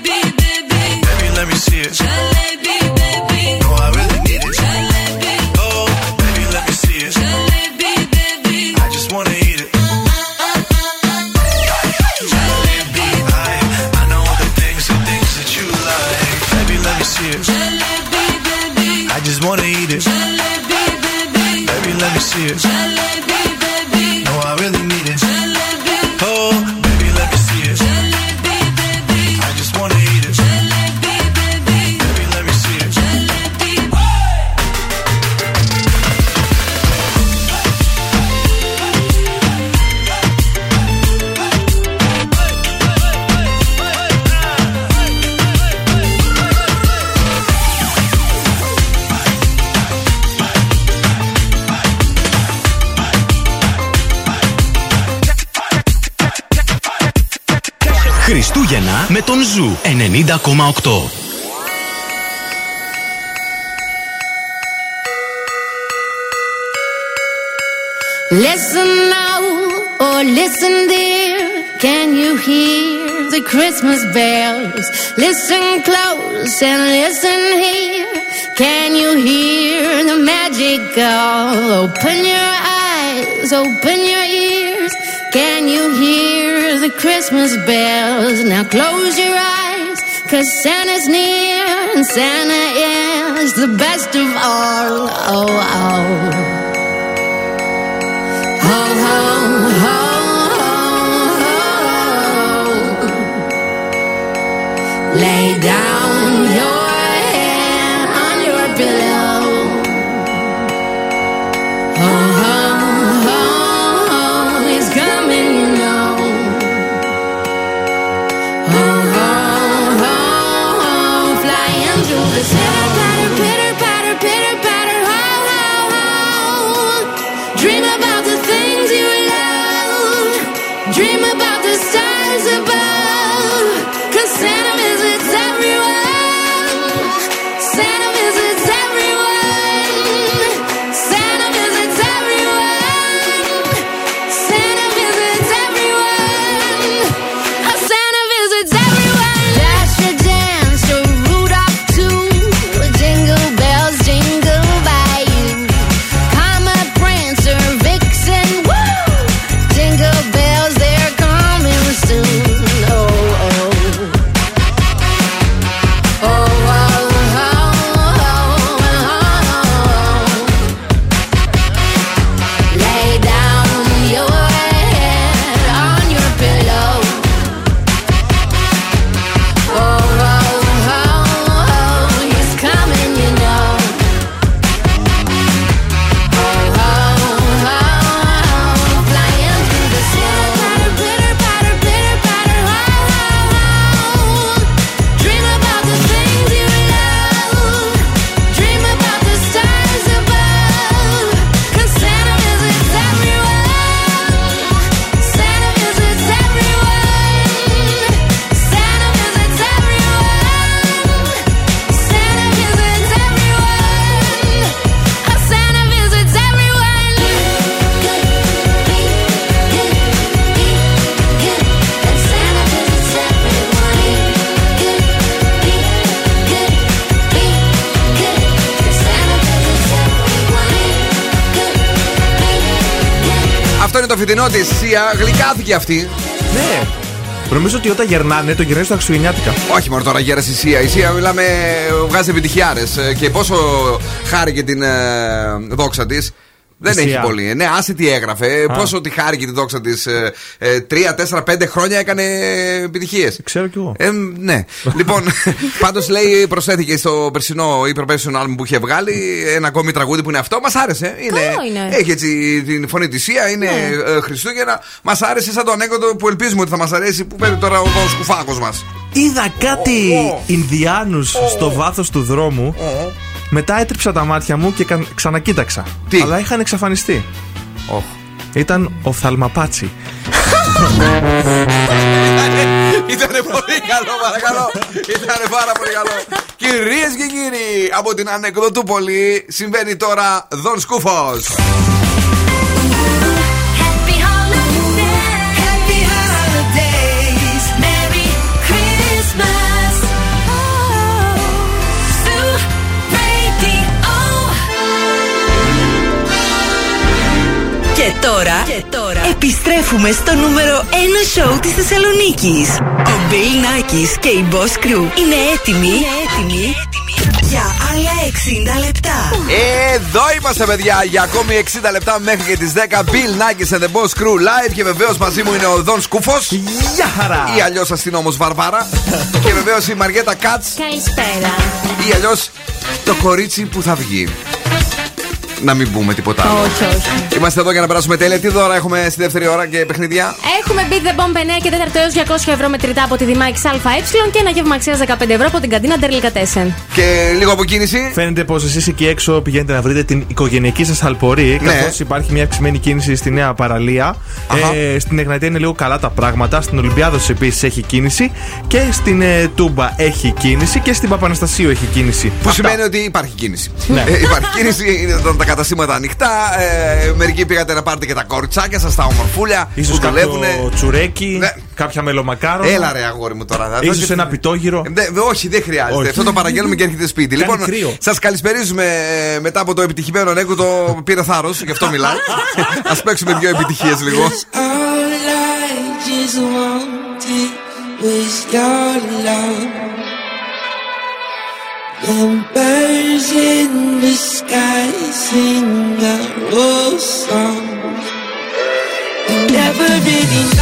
S10: Ζου 90,8.
S7: Listen now, or listen dear. Can you hear the Christmas bells? Listen close and listen here. Can you hear the magic call? Open your eyes, open your ears. Can you hear the Christmas bells? Now close your eyes, cause Santa's near and Santa is the best of all. Oh, oh. Ho, ho, ho. Lay down your Dream about the stars above.
S1: Φοιτηνό τη Σία. Γλυκάθηκε αυτή.
S3: Ναι. Νομίζω ότι όταν γερνάνε, το γυρνάνε στα Χριστουγεννιάτικα.
S1: Όχι μόνο τώρα γέρασε η Σία. Η Σία μιλάμε, βγάζει επιτυχιάρες. Και πόσο χάρηκε την ε, δόξα της. Δεν
S3: Θυσία.
S1: έχει πολύ. Ναι, άσε τι έγραφε. Πόσο τη χάρη και της δόξα τη. Τρία, τέσσερα, πέντε χρόνια έκανε επιτυχίες.
S3: Ξέρω κι εγώ.
S1: Ε, ναι. [laughs] λοιπόν, πάντως λέει προσθέθηκε στο περσινό ή προπέρσινο άλμπουμ που είχε βγάλει ένα ακόμη τραγούδι που είναι αυτό. Μας άρεσε. Είναι,
S4: Καλό είναι.
S1: Έχει έτσι την φωνή της Σία, είναι
S4: Ναι.
S1: ε, Χριστούγεννα. Μας άρεσε σαν το ανέκδοτο που ελπίζουμε ότι θα μας αρέσει που παίρνει τώρα ο σκουφάκος μας.
S3: Είδα κάτι Ινδιάνους στο βάθος του δρόμου. Μετά έτριψα τα μάτια μου και κα- ξανακοίταξα.
S1: Τι;
S3: Αλλά είχαν εξαφανιστεί.
S1: Oh.
S3: Ήταν ο Θαλμαπάτσι. [laughs]
S1: Ήτανε πολύ καλό, παρακαλώ. Ήτανε πάρα πολύ καλό. Κυρίες και κύριοι, από την ανεκδοτούπολη συμβαίνει τώρα Δον
S5: Σκούφος.
S2: Και τώρα, και τώρα επιστρέφουμε στο νούμερο 1 σοου της Θεσσαλονίκης. Ο Bill Nackis και η Boss Crew είναι έτοιμοι, είναι έτοιμοι για άλλα 60 λεπτά.
S1: Εδώ είμαστε, παιδιά, για ακόμη 60 λεπτά μέχρι και τις 10. Bill Nackis and the Boss Crew live και βεβαίως μαζί μου είναι ο Δον Σκούφος.
S3: Γεια χαρά!
S1: Ή αλλιώς αστυνόμο Βαρβάρα. [laughs] και βεβαίως η Μαριέτα Κάτς.
S4: Καλησπέρα.
S1: Ή αλλιώς το κορίτσι που θα βγει. Να μην πούμε τίποτα άλλο.
S4: Όχι, όχι.
S1: Είμαστε εδώ για να περάσουμε τέλεια. Τι δώρα έχουμε στη δεύτερη ώρα και παιχνίδια;
S4: Έχουμε Beat the Bomb 9 και 4 έως 200 ευρώ μετρητά από τη Δημάκη ΑΕ και ένα γεύμα αξίας 15 ευρώ από την καντίνα Ντερλικατέσεν.
S1: Και λίγο αποκίνηση.
S3: Φαίνεται πως εσείς εκεί έξω πηγαίνετε να βρείτε την οικογενειακή σας αλπορή.
S1: Ναι.
S3: Καθώς υπάρχει μια αυξημένη κίνηση στη νέα παραλία.
S1: Αχα.
S3: Ε, στην Εγνατία είναι λίγο καλά τα πράγματα. Στην Ολυμπιάδος επίσης έχει κίνηση. Και στην ε, Τούμπα έχει κίνηση. Και στην Παπαναστασίου έχει κίνηση.
S1: Που
S3: Αυτά.
S1: σημαίνει ότι υπάρχει κίνηση.
S3: Ναι.
S1: Ε, υπάρχει κίνηση, είναι τα, τα καταστήματα ανοιχτά. Ε, μερικοί πήγατε να πάρετε και τα κοριτσάκια σας, τα ομορφούλια
S3: Ίσως
S1: που
S3: κάποιο
S1: δουλεύουν.
S3: τσουρέκι,
S1: Ναι.
S3: κάποια μελομακάρονα.
S1: Έλα ρε αγόρι μου τώρα. δηλαδή.
S3: Ίσως ένα πιτόγυρο.
S1: Ε, δε- όχι, δεν χρειάζεται.
S3: Όχι.
S1: Αυτό το παραγγέλνουμε και έρχεται σπίτι.
S3: Κάνει
S1: λοιπόν,
S3: κρύο.
S1: σας καλησπερίζουμε ε, μετά από το επιτυχημένο ανέκδοτο. Πήρε θάρρος, γι' αυτό μιλάει. [laughs] Α παίξουμε δύο επιτυχίες λίγο.
S5: All I just wanted was your love. And in the sky sing a old song. Never really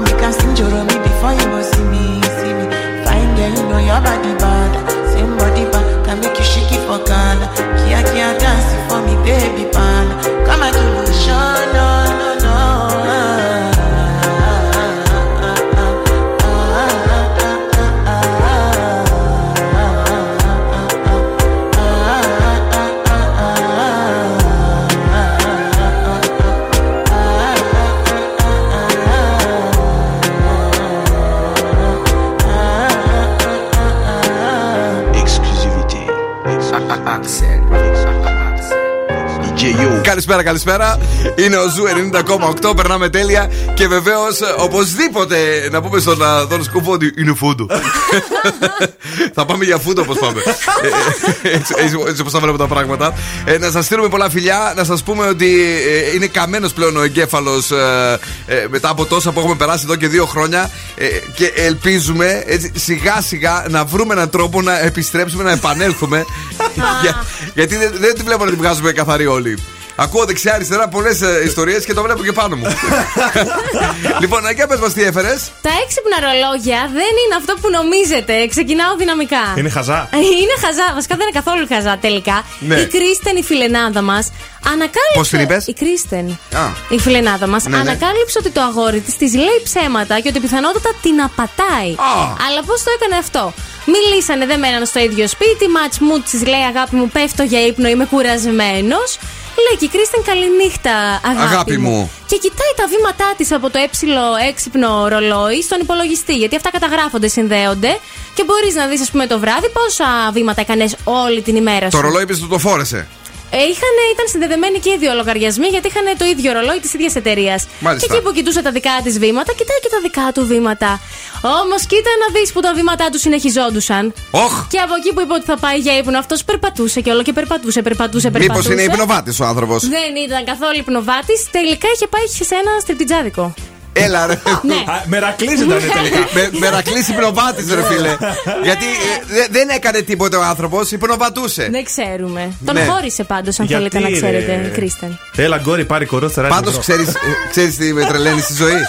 S19: Want me can sing me before you go see me, see me. Fine girl, you know your body bad. Same body bad, can make you shake it for Ghana. Kia, kia, dance for me, baby, pan. Come and me a show,
S1: Καλησπέρα, καλησπέρα. Είναι ο Zoo 90,8. Περνάμε τέλεια. Και βεβαίως, οπωσδήποτε, να πούμε στον Δόνο Σκούφο ότι είναι φούντο. [laughs] θα πάμε για φούντο όπως πάμε. Ε, ε, έτσι έτσι, έτσι όπως θα βλέπω τα πράγματα. Ε, να σας στείλουμε πολλά φιλιά. Να σας πούμε ότι ε, είναι καμένος πλέον ο εγκέφαλος μετά από τόσα που έχουμε περάσει εδώ και δύο χρόνια. Ε, και ελπίζουμε έτσι, σιγά σιγά να βρούμε έναν τρόπο να επιστρέψουμε, να επανέλθουμε. [laughs] Για- γιατί δεν, δεν τη βλέπω να τη βγάζουμε καθαρή όλοι. Ακούω δεξιά-αριστερά πολλές ιστορίες και το βλέπω και πάνω μου. [laughs] λοιπόν, για πες μας τι έφερες.
S4: Τα έξυπνα ρολόγια δεν είναι αυτό που νομίζετε. Ξεκινάω δυναμικά.
S3: Είναι χαζά. [laughs]
S4: Είναι χαζά, βασικά δεν είναι καθόλου χαζά τελικά.
S3: Ναι.
S4: Η Κρίστεν, η φιλενάδα μας, ανακάλυψε.
S1: Πώς την είπες;
S4: Η Κρίστεν.
S1: Α.
S4: Η φιλενάδα μας
S1: Ναι, ναι.
S4: ανακάλυψε ότι το αγόρι της της λέει ψέματα και ότι πιθανότατα την απατάει. Αλλά πώς το έκανε αυτό; Μιλήσανε, δεν μέναν στο ίδιο σπίτι. Ματ μου τη λέει αγάπη μου, πέφτω για ύπνο, είμαι κουρασμένος. Λέει και η Κρίστεν καληνύχτα, αγάπη,
S1: Αγάπη μου.
S4: Και κοιτάει τα βήματά της από το έψιλο έξυπνο ρολόι στον υπολογιστή. Γιατί αυτά καταγράφονται, συνδέονται. Και μπορείς να δεις, ας πούμε, το βράδυ πόσα βήματα έκανες όλη την ημέρα σου.
S1: Το ρολόι είπε ότι το φόρεσε.
S4: Ε, είχαν, ήταν συνδεδεμένοι και οι δύο λογαριασμοί γιατί είχαν το ίδιο ρολόι της ίδιας εταιρείας. Και
S1: Μάλιστα.
S4: εκεί που κοιτούσε τα δικά της βήματα, κοιτάει και τα δικά του βήματα. Όμως κοίτα να δεις που τα βήματά τους συνεχιζόντουσαν.
S1: Όχ!
S4: Και από εκεί που είπε ότι θα πάει για ύπνο, αυτός περπατούσε και όλο και περπατούσε, περπατούσε, περπατούσε.
S1: Μήπω είναι υπνοβάτης ο άνθρωπος;
S4: Δεν ήταν καθόλου υπνοβάτης. Τελικά είχε πάει σε ένα στριπτιτζάδικο.
S1: Έλα ρε.
S4: Ναι.
S3: Μερακλή ήταν τελικά. [laughs]
S1: Με, μερακλής υπνοβάτης ρε φίλε. Γιατί ε, δε- δεν έκανε τίποτε ο άνθρωπος, υπνοβατούσε.
S4: Δεν ξέρουμε. Τον
S1: Ναι.
S4: χώρισε πάντως, αν
S3: Γιατί,
S4: θέλετε να
S3: ρε;
S4: ξέρετε, Κρίστεν.
S3: Έλα, γκόρι, πάρει κορό, θεράκι.
S1: Πάντω ξέρεις ξέρεις τι με τρελαίνει στη ζωή.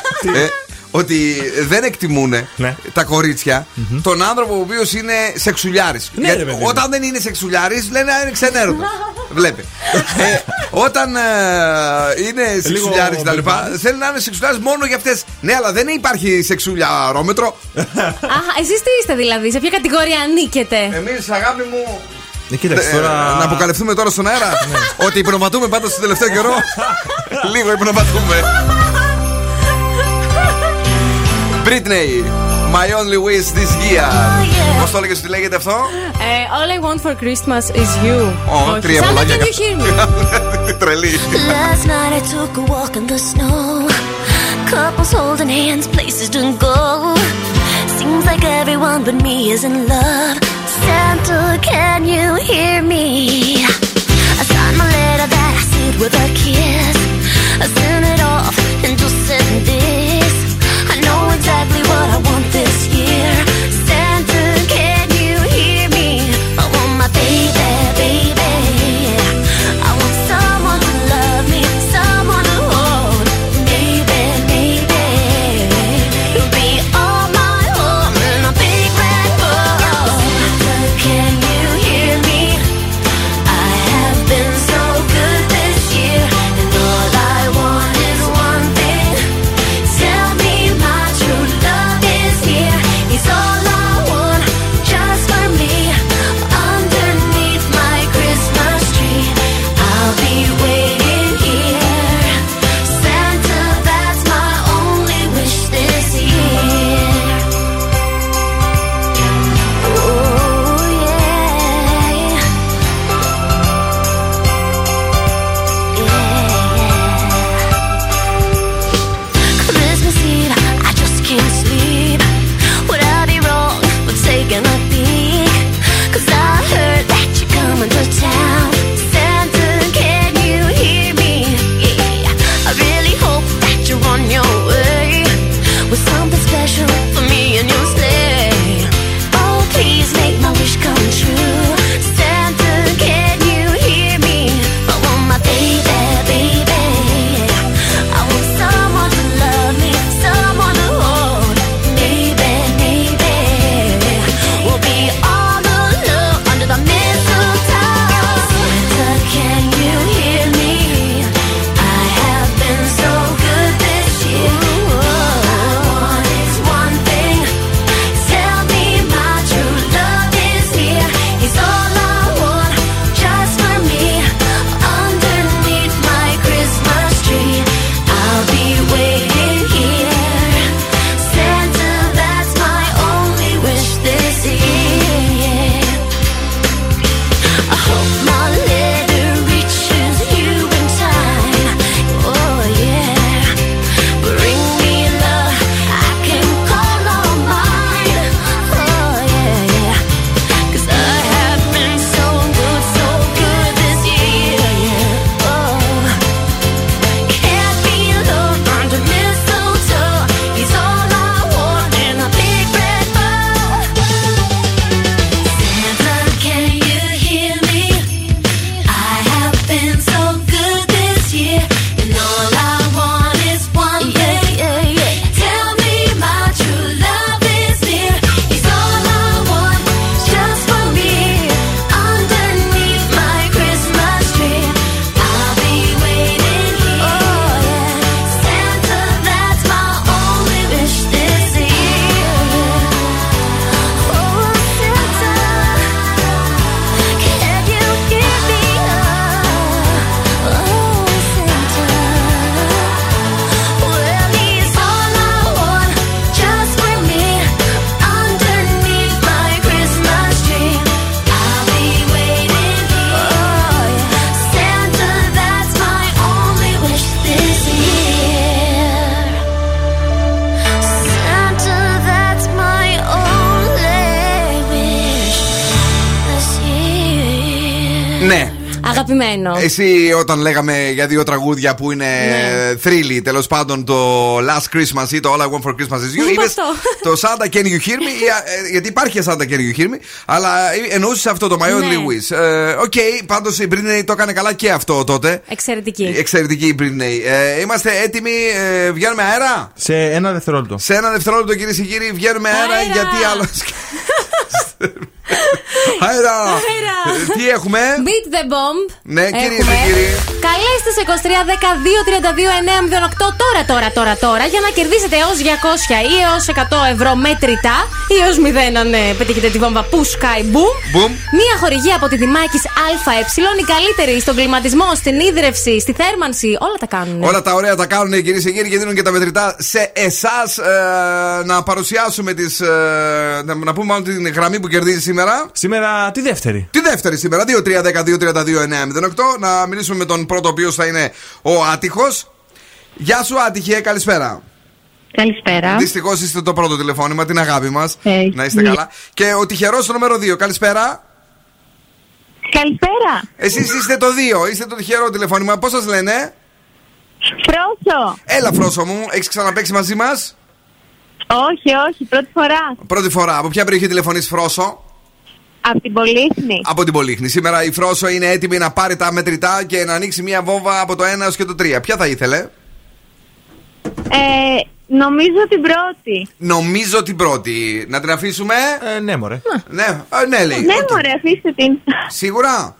S1: Ε, ότι δεν εκτιμούν
S3: Ναι.
S1: τα κοριτσια τον άνθρωπο ο οποίος είναι σεξουλιάρης.
S3: Ναι, ρε παιδί μου.
S1: όταν δεν είναι σεξουλιάρης, λένε «Α, είναι ξενέρωτος. [laughs] Βλέπει. ε, όταν ε, είναι σεξουλιάρης κτλ., θέλουν να είναι σεξουλιάρης μόνο για αυτές. Ναι, αλλά δεν υπάρχει σεξουλιαρόμετρο. [laughs]
S4: Αχ, εσείς τι είστε δηλαδή, σε ποια κατηγορία ανήκετε;
S1: Εμείς, αγάπη μου.
S3: Ε, κοίταξε
S1: Ε,
S3: τώρα.
S1: Να αποκαλυφθούμε τώρα στον αέρα ότι υπνοβατούμε πάντα στο τελευταίο καιρό. [laughs] Λίγο υπνοβατούμε. Britney. My only wish this year. Oh, Πώ το έλεγε ότι λέγεται αυτό,
S4: All I want for Christmas is you. Oh,
S1: τρία πολλάκια.
S4: Can? [laughs]
S1: Τρελή.
S15: Last night I took a walk in the snow. Couples holding hands, places to go. Seems like everyone but me is in love. Santa, can you hear me? I signed my letter that I sealed with a kiss. I sent it off and just sent it what I want.
S1: Εσύ όταν λέγαμε για δύο τραγούδια που είναι
S4: ναι.
S1: θρύλοι, τέλος πάντων το Last Christmas ή το All I Want for Christmas is You, είπες το Santa Can You Hear Me, ε, γιατί υπάρχει Santa Can You Hear Me, αλλά εννοούσες αυτό το My
S4: ναι.
S1: Only Wish. Ε, οκ, πάντως η Britney το έκανε καλά και αυτό τότε.
S4: Εξαιρετική.
S1: Εξαιρετική η Britney. Ε, είμαστε έτοιμοι, βγαίνουμε αέρα;
S3: Σε ένα δευτερόλεπτο.
S1: Σε ένα δευτερόλεπτο, κυρίες και κύριοι, βγαίνουμε αέρα,
S4: αέρα.
S1: γιατί άλλο. [laughs] Αέρα.
S4: Αέρα.
S1: Ε, Τι έχουμε;
S4: Beat the bomb.
S1: Ναι, κυρίες
S4: Έχουμε.
S1: και κύριοι.
S4: Καλέστε σε 23 12 32 908 τώρα, τώρα, τώρα, τώρα για να κερδίσετε έως 200 ή έως 100 ευρώ μέτρητα ή έως 0 αν ε, πετύχετε τη βόμβα που Sky Boom.
S1: Boom.
S4: Μία χορηγία από τη Δημάκης ΑΕ, η καλύτερη στον κλιματισμό, στην ίδρυυση, στη θέρμανση. Όλα τα κάνουν.
S1: Όλα τα ωραία τα κάνουν κυρίες και κύριοι και δίνουν και τα μετρητά σε εσάς. να παρουσιάσουμε τις, ε, να, να πούμε μάλλον την γραμμή που κερδίζει σήμερα.
S3: Σήμερα τη δεύτερη.
S1: Τη δεύτερη σήμερα, 2-3-10-2-32-9-08. Να μιλήσουμε με τον πρώτο, ο οποίος θα είναι ο Άτυχος. Γεια σου, Άτυχε, καλησπέρα.
S20: Καλησπέρα.
S1: Δυστυχώς είστε το πρώτο τηλεφώνημα, την αγάπη μας.
S20: Ε,
S1: να είστε
S20: ναι.
S1: καλά. Και ο τυχερός στο νούμερο 2, καλησπέρα.
S20: Καλησπέρα.
S1: Εσείς είστε το 2, είστε το τυχερό τηλεφώνημα. Πώς σας λένε,
S20: Φρόσο.
S1: Έλα, Φρόσο μου, έχεις ξαναπέξει μαζί μας;
S20: Όχι, όχι, πρώτη φορά.
S1: Πρώτη φορά. Από ποια περιοχή τηλεφωνείς, Φρόσο;
S20: Από την Πολύχνη.
S1: Από την Πολύχνη. Σήμερα η Φρόσο είναι έτοιμη να πάρει τα μετρητά και να ανοίξει μια βόμβα από το 1 έως και το 3. Ποια θα ήθελε,
S20: Ε, νομίζω την πρώτη.
S1: Νομίζω την πρώτη. Να την αφήσουμε;
S3: Ε, ναι, μωρέ.
S1: Ναι, ε, ναι, λέει.
S20: Ναι, μωρέ, αφήστε την.
S1: Σίγουρα;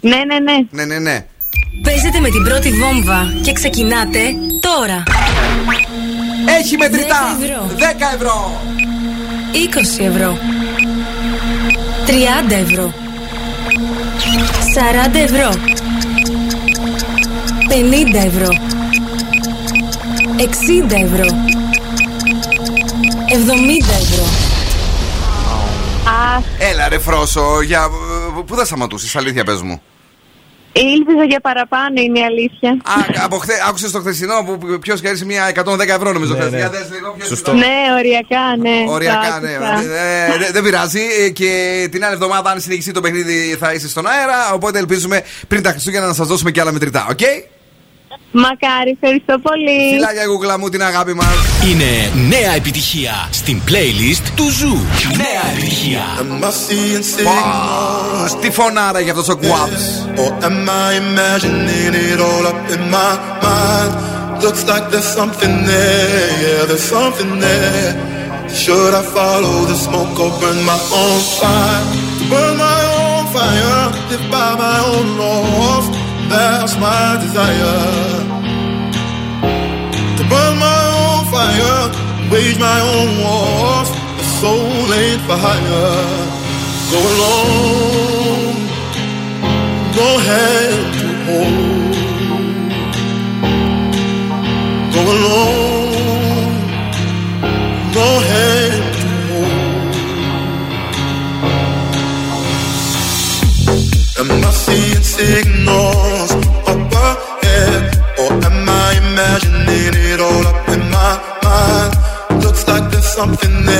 S20: Ναι, ναι, ναι.
S1: Ναι, ναι, ναι.
S21: Παίζετε με την πρώτη βόμβα και ξεκινάτε τώρα.
S1: Έχει μετρητά.
S21: 10 ευρώ.
S1: 10 ευρώ.
S21: 20 ευρώ. 30 ευρώ. 40 ευρώ. 50 ευρώ. 60 ευρώ. 70 ευρώ.
S20: Α,
S1: Έλα, ρε Φρόσο, για... πού θα σταματήσει, αλήθεια, πες μου.
S20: Ήλπιζα για παραπάνω, είναι η αλήθεια.
S1: Α, από χθες, άκουσες το χθεσινό που ποιος κέρδισε μια 110 ευρώ, νομίζω.
S3: Ναι,
S1: χθες.
S3: ναι.
S1: Για δες λίγο ποιος
S3: Σωστό.
S1: είναι.
S20: Ναι, οριακά, ναι.
S1: Οριακά,
S20: το
S1: ναι.
S20: άκουσα.
S1: Ε, δεν- Δεν πειράζει. Ε, Και την άλλη εβδομάδα, αν συνεχιστεί το παιχνίδι, θα είσαι στον αέρα. Οπότε ελπίζουμε πριν τα Χριστούγεννα να σας δώσουμε και άλλα μετρητά. Οκ;
S20: Μακάρι, ευχαριστώ πολύ.
S1: Φιλάκια, κούκλα μου, την αγάπη μας.
S10: Είναι νέα επιτυχία στην playlist του Ζου. Νέα επιτυχία.
S22: Am I seeing signals?
S1: Τι φωνάρα για αυτό ο Quabs.
S22: Or am I imagining it all up in my mind? Looks like there's something there, yeah, there's something there. Should I follow the smoke or burn my own fire? To burn my own fire, live by my own laws. That's my desire. To burn my own fire, wage my own wars. The soul ain't for hire. Go alone, no hand to hold. Go alone, Am I seeing signals? Up ahead, or am I imagining it all up in my mind? Looks like there's something there,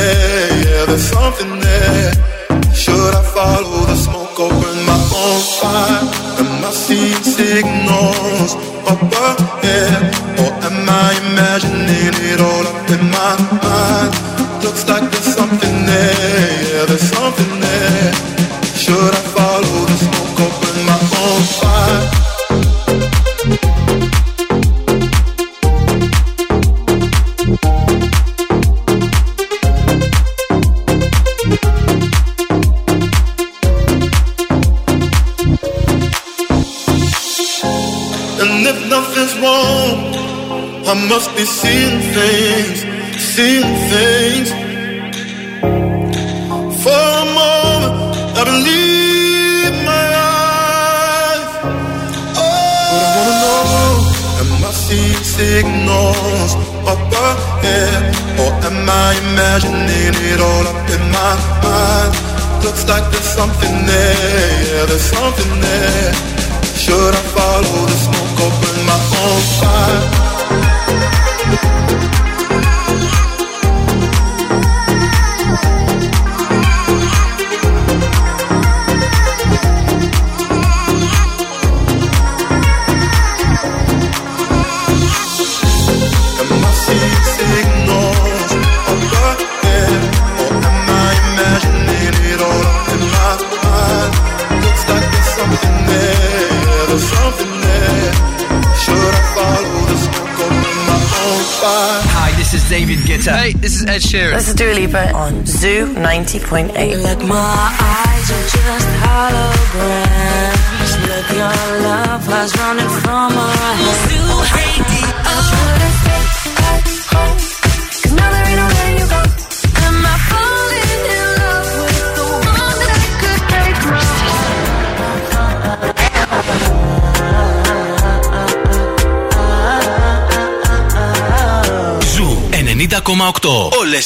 S10: antiques 90,8.
S7: Όλε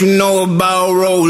S21: you know about rolling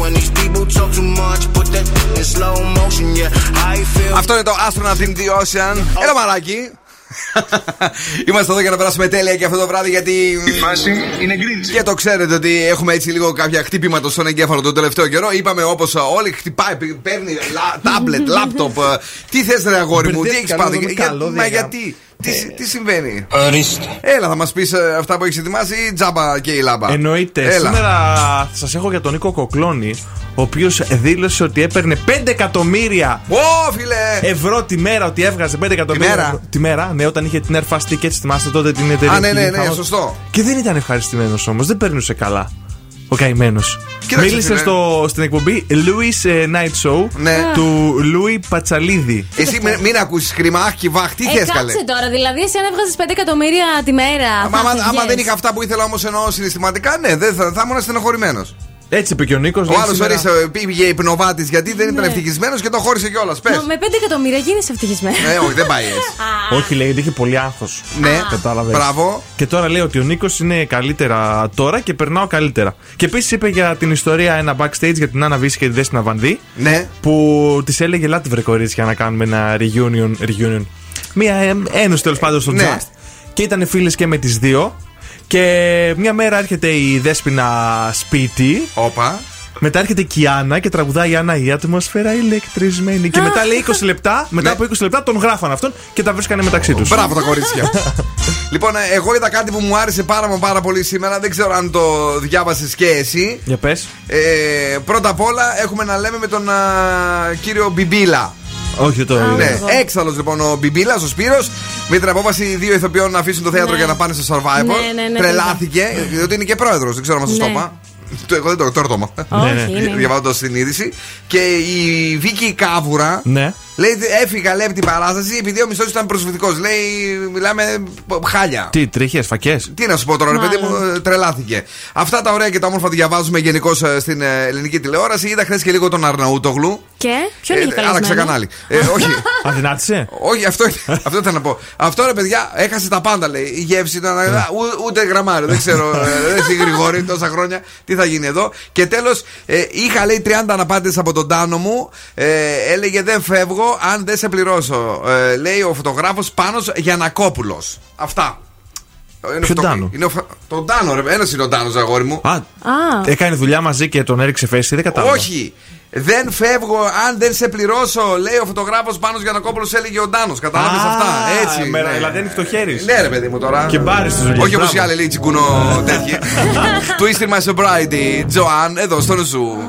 S21: When these people talk too much, put that in slow motion. Yeah, I feel;
S1: Αυτό είναι το Astronaut in the Ocean. Έλα μαλάκι. [laughs] Είμαστε εδώ για να περάσουμε τέλεια και αυτό το βράδυ γιατί.
S23: Η φάση είναι γκρίντσι.
S1: Και το ξέρετε ότι έχουμε έτσι λίγο κάποια χτύπηματα στον εγκέφαλο τον τελευταίο καιρό. Είπαμε όπως όλοι χτυπάει, παίρνει τάμπλετ, [laughs] λάπτοπ. Τι θες, ρε αγόρι μου, τι έχεις
S3: Μπερδεύτηκα,
S1: πάθει.
S3: νόμιζα
S1: Για-
S3: καλώδια,
S1: Μα
S3: για-
S1: γιατί, τι, τι συμβαίνει;
S23: Ορίστε.
S1: Έλα, θα μας πεις αυτά που έχεις ετοιμάσει ή τζάμπα και η λάμπα.
S3: Εννοείται.
S1: Έλα.
S3: Σήμερα θα σας έχω για τον Νίκο Κοκλώνη, ο οποίος δήλωσε ότι έπαιρνε 5 εκατομμύρια
S1: Ω, φίλε!
S3: ευρώ τη μέρα, ότι έβγαζε 5 εκατομμύρια.
S1: μέρα;
S3: ευρώ- Τη μέρα, ναι, όταν είχε την Air Fast Tickets, θυμάστε τότε την εταιρεία.
S1: Α, ναι, ναι,
S3: που
S1: ναι,
S3: είχε
S1: σωστό.
S3: Και δεν ήταν ευχαριστημένος όμως, δεν περνούσε καλά. Ο καημένος.
S1: Κοίταξε,
S3: Μίλησε
S1: φίλε.
S3: στο, στην εκπομπή Louis ε, Night Show
S1: Ναι.
S3: του Louis Πατσαλίδη.
S1: Εσύ μην, μην ακούσεις κρίμα, αχ και βαχ, τι
S4: Ε,
S1: θες καλέ.
S4: κάτσε τώρα, δηλαδή εσύ αν έβγαζες 5 εκατομμύρια τη μέρα.
S1: Άμα,
S4: θα
S1: άμα, άμα
S4: φεύγες.
S1: δεν είχα αυτά που ήθελα όμως εννοώ συναισθηματικά, ναι, δεν θα, θα ήμουν στενοχωρημένος.
S3: Έτσι είπε και ο Νίκος.
S1: Ο άλλος ορίστε πήγε υπνοβάτη γιατί δεν ήταν
S4: Ναι.
S1: ευτυχισμένος και το χώρισε κιόλας. Πες.
S4: Μα με 5 εκατομμύρια γίνεις ευτυχισμένος.
S1: Ε, όχι, δεν πάει έτσι. [laughs]
S3: Όχι, λέει, ότι είχε πολύ άγχο.
S1: Ναι,
S3: Κατάλαβες.
S1: μπράβο.
S3: Και τώρα λέει ότι ο Νίκος είναι καλύτερα τώρα και περνάω καλύτερα. Και επίσης είπε για την ιστορία ένα backstage για την Άννα Βύση και τη Δέσποινα Βανδύ.
S1: Ναι.
S3: Που της έλεγε Ελάτε βρε κορίτσια να κάνουμε ένα reunion. reunion. Μία ε, ένωση τέλος πάντων στο
S1: Ναι.
S3: Just. Και ήταν φίλες και με τις δύο. Και μια μέρα έρχεται η Δέσποινα σπίτι.
S1: Όπα.
S3: Μετά έρχεται και η Άννα και τραγουδάει η Άννα η ατμόσφαιρα ηλεκτρισμένη. Και μετά λέει 20 λεπτά, μετά
S1: Ναι.
S3: από 20 λεπτά τον γράφαν αυτόν και τα βρίσκανε μεταξύ τους.
S1: Μπράβο τα κορίτσια. [laughs] λοιπόν, ε, εγώ είδα κάτι που μου άρεσε πάρα μα πάρα πολύ σήμερα. Δεν ξέρω αν το διάβασες και εσύ.
S3: Για πες.
S1: Ε, πρώτα απ' όλα έχουμε να λέμε με τον α, κύριο Μπιμπίλα.
S3: Όχι, το.
S1: Ναι, έξαλλος λοιπόν ο Μπιμπίλας, ο Σπύρος με την απόφαση δύο ηθοποιών να αφήσουν το θέατρο
S4: Ναι.
S1: για να πάνε στο Survivor.
S4: Ναι, ναι, ναι,
S1: Τρελάθηκε, διότι είναι και πρόεδρος, δεν ξέρω αν σα το
S4: Ναι.
S1: είπα. Το- Εγώ δεν το, τώρα το είπα.
S4: Όχι, Ναι, ναι. είναι.
S1: Διαβάζοντας την είδηση. Και η Βίκη Κάβουρα
S3: Ναι.
S1: Λέει έφυγα λέει από την παράσταση επειδή ο μισθός ήταν προσβλητικός. Λέει μιλάμε χάλια.
S3: Τι, τρίχες, φακές;
S1: Τι να σου πω τώρα, ρε παιδί μου,
S4: Μάλλον.
S1: ε, τρελάθηκε. Αυτά τα ωραία και τα όμορφα διαβάζουμε γενικώς στην ε, ελληνική τηλεόραση. Είδα χθες και λίγο τον Αρναούτογλου.
S4: Και; Ποιον είχε
S1: Ε, άλλαξε
S4: καλεσμένο.
S1: κανάλι. Ε, όχι. [laughs]
S3: Αδυνάτησε;
S1: Όχι, αυτό, [laughs] αυτό ήταν να πω. Αυτό ρε παιδιά έχασε τα πάντα λέει. Η γεύση ήταν.
S3: Ναι.
S1: α, ού- ούτε γραμμάριο. Δεν ξέρω. ε, [laughs] Δεν έχει γρηγόρη τόσα χρόνια. Τι θα γίνει εδώ. Και τέλος, είχα λέει 30 αναπάντες από τον τάνο μου. Ε, έλεγε δεν φεύγω αν δεν σε πληρώσω. Ε, λέει ο φωτογράφος Πάνος Γιανακόπουλος. Αυτά. Είναι
S3: Ποιον Τάνο;
S1: Είναι ο φα- τον Τάνο, ρε. Ένας είναι ο Τάνος, αγόρι μου.
S3: Α,
S4: Α,
S3: έκανε δουλειά μαζί και τον έριξε φέση, δεν κατάλαβα.
S1: Όχι. Δεν φεύγω αν δεν σε πληρώσω, λέει ο φωτογράφος Πάνος Γιανακόπουλος, έλεγε ο Ντάνο. Κατάλαβες
S3: Α,
S1: αυτά; Έτσι.
S3: με-
S1: ναι.
S3: δηλαδή είναι φτωχέρης.
S1: Ναι, ρε παιδί μου τώρα.
S3: Και μπάρεις τις δουλειές,
S1: Όχι όπως οι
S3: μπράβο.
S1: άλλοι λέει τσιγκούνο τέτοιοι. Twist in my sobriety, Τζοάν, εδώ στο Zoo.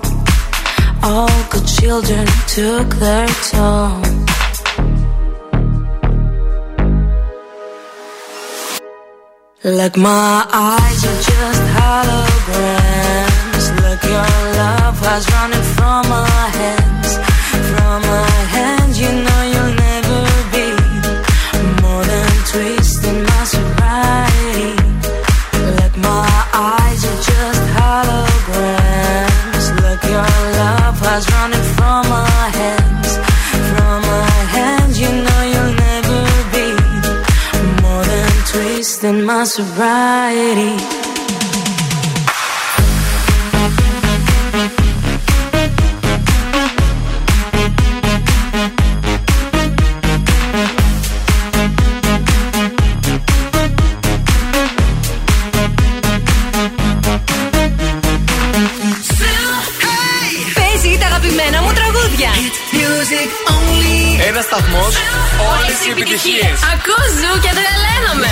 S5: All good children took their toll. Like my eyes are just holograms. Look, your love was running from my hands. From my
S24: wasting my sobriety.
S7: Παίζει τα αγαπημένα μου τραγούδια.
S10: Ένας σταθμός, όλες οι επιτυχίες.
S7: Ακούω ζου και τρελαίνομαι.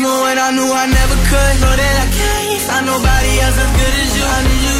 S6: Even when I knew I never could. Know that I can't find nobody else as good as you. I need you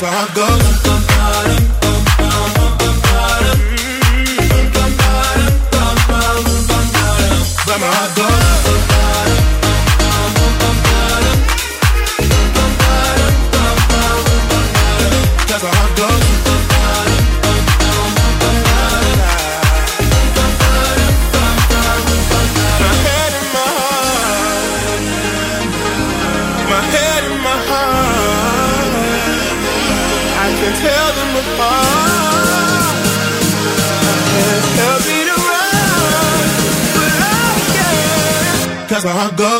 S6: that's where I go. Grandma, That's how I go.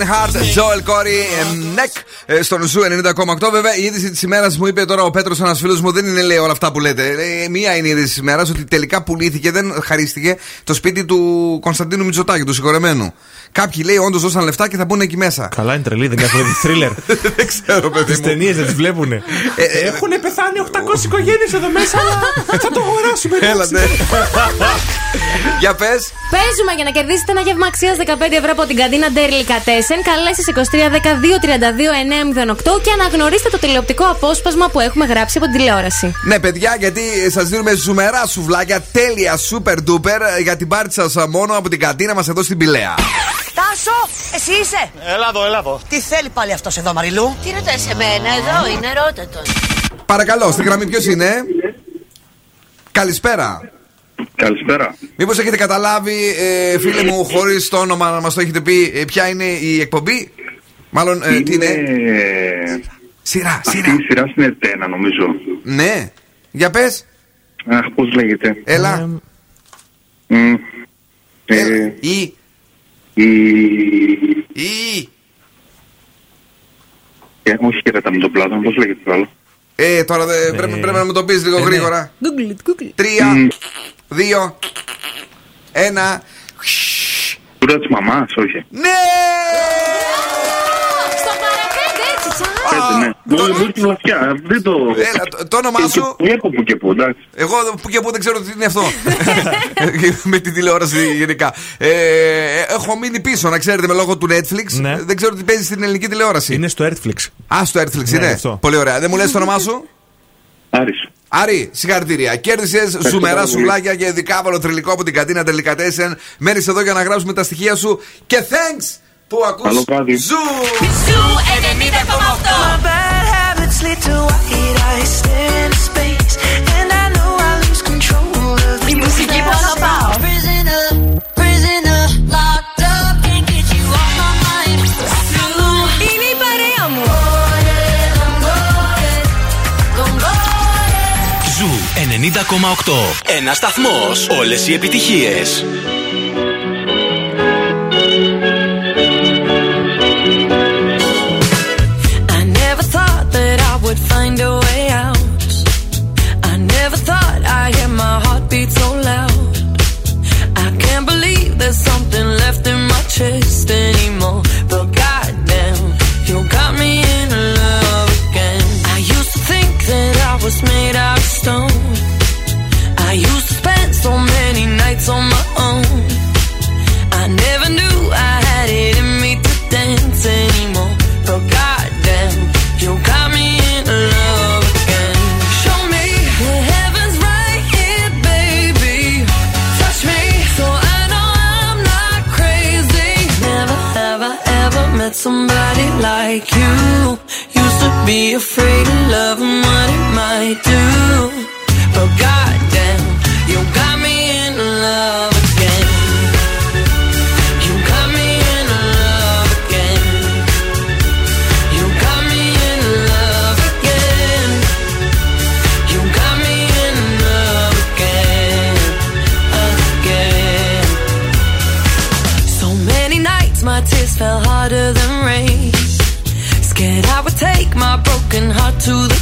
S6: Motion.
S1: Head and Heart, Joel Corry, MNEK ε, στον Zoo 90,8. Βέβαια, η είδηση της ημέρας μου είπε τώρα ο Πέτρος, ένας φίλος μου, δεν είναι λέει όλα αυτά που λέτε. Ε, μία είναι η είδηση της ημέρας ότι τελικά πουλήθηκε, δεν χαρίστηκε το σπίτι του Κωνσταντίνου Μητσοτάκη, του συγχωρεμένου. Κάποιοι λέει όντως δώσαν λεφτά και θα μπουν εκεί μέσα.
S3: Καλά είναι τρελοί, δεν έχουν δει θρίλερ.
S1: δεν ξέρω, παιδί.
S3: Τις ταινίες δεν τις βλέπουν. Έχουν πεθάνει 800 οικογένειες εδώ μέσα, αλλά θα το αγοράσουμε.
S1: Ελάτε. [laughs] Για πες.
S4: Παίζουμε για να κερδίσετε ένα γεύμα αξίας 15 ευρώ από την καντίνα Ντέρλι Κατέσεν. Καλέστε 23 12 32 32 908 και αναγνωρίστε το τηλεοπτικό απόσπασμα που έχουμε γράψει από την τηλεόραση.
S1: Ναι, παιδιά, γιατί σας δίνουμε ζουμερά σουβλάκια τέλεια, super duper ε, για την πάρτι σας μόνο από την καντίνα μας εδώ στην Πηλαία.
S25: Τάσο, εσύ είσαι;
S26: Έλα εδώ, έλα εδώ.
S25: Τι θέλει πάλι αυτός εδώ, Μαριλού;
S27: Τι ρωτά σε μένα, εδώ είναι, ρώτα τον.
S1: Παρακαλώ, στη γραμμή ποιος είναι; Καλησπέρα.
S23: Καλησπέρα.
S1: Μήπως έχετε καταλάβει, ε, φίλε μου, χωρίς το όνομα να μας το έχετε πει, ε, ποια είναι η εκπομπή; Μάλλον, ε, τι είναι; Σειρά,
S23: Αυτή η σειρά στην Ετένα, νομίζω.
S1: Ναι. Για πες.
S23: Αχ, πώς λέγεται.
S1: Έλα.
S23: Μμ. Ε,
S1: η.
S23: Η.
S1: Η.
S23: Ε, όχι και κατά με τον πλάτο, πώς λέγεται το άλλο.
S1: Ε, τώρα δε, πρέπει, πρέπει να μου το πεις λίγο
S23: ναι.
S1: γρήγορα.
S4: Google it, Google it.
S1: Τρία, δύο, ένα.
S23: Τούρα τη μαμά, όχι.
S1: Ναι!
S23: Μου μου ήρθε βαθιά. Δεν το.
S1: Έλα, το- το όνομά σου;
S23: Βλέπω που και που, εντάξει.
S1: Εγώ που και που δεν ξέρω τι είναι αυτό. [laughs] με την τηλεόραση γενικά. Ε, έχω μείνει πίσω, να ξέρετε, με λόγω του Netflix.
S3: Ναι.
S1: Δεν ξέρω τι παίζει στην ελληνική τηλεόραση.
S3: Είναι στο Earthflix.
S1: Α, στο Netflix
S3: Ναι,
S1: είναι.
S3: αυτό.
S1: Πολύ ωραία. Δεν μου λες το όνομά σου;
S23: Άρης.
S1: Άρη, συγχαρητήρια. Κέρδισες
S23: Ευχαριστώ
S1: ζουμερά
S23: πάρα πολύ.
S1: σουβλάκια και δικάβαλο τριλικό από την κατίνα ντελικατέσεν. Μένεις εδώ για να γράψουμε τα στοιχεία σου. Και thanks που ακούς Zoo!
S21: Zoo 90,8
S10: 90,8. Ένας σταθμός, Όλες οι
S7: επιτυχίες. Anymore. Somebody like you. Used to be afraid of love what it might do.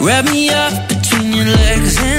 S5: Wrap me up between your legs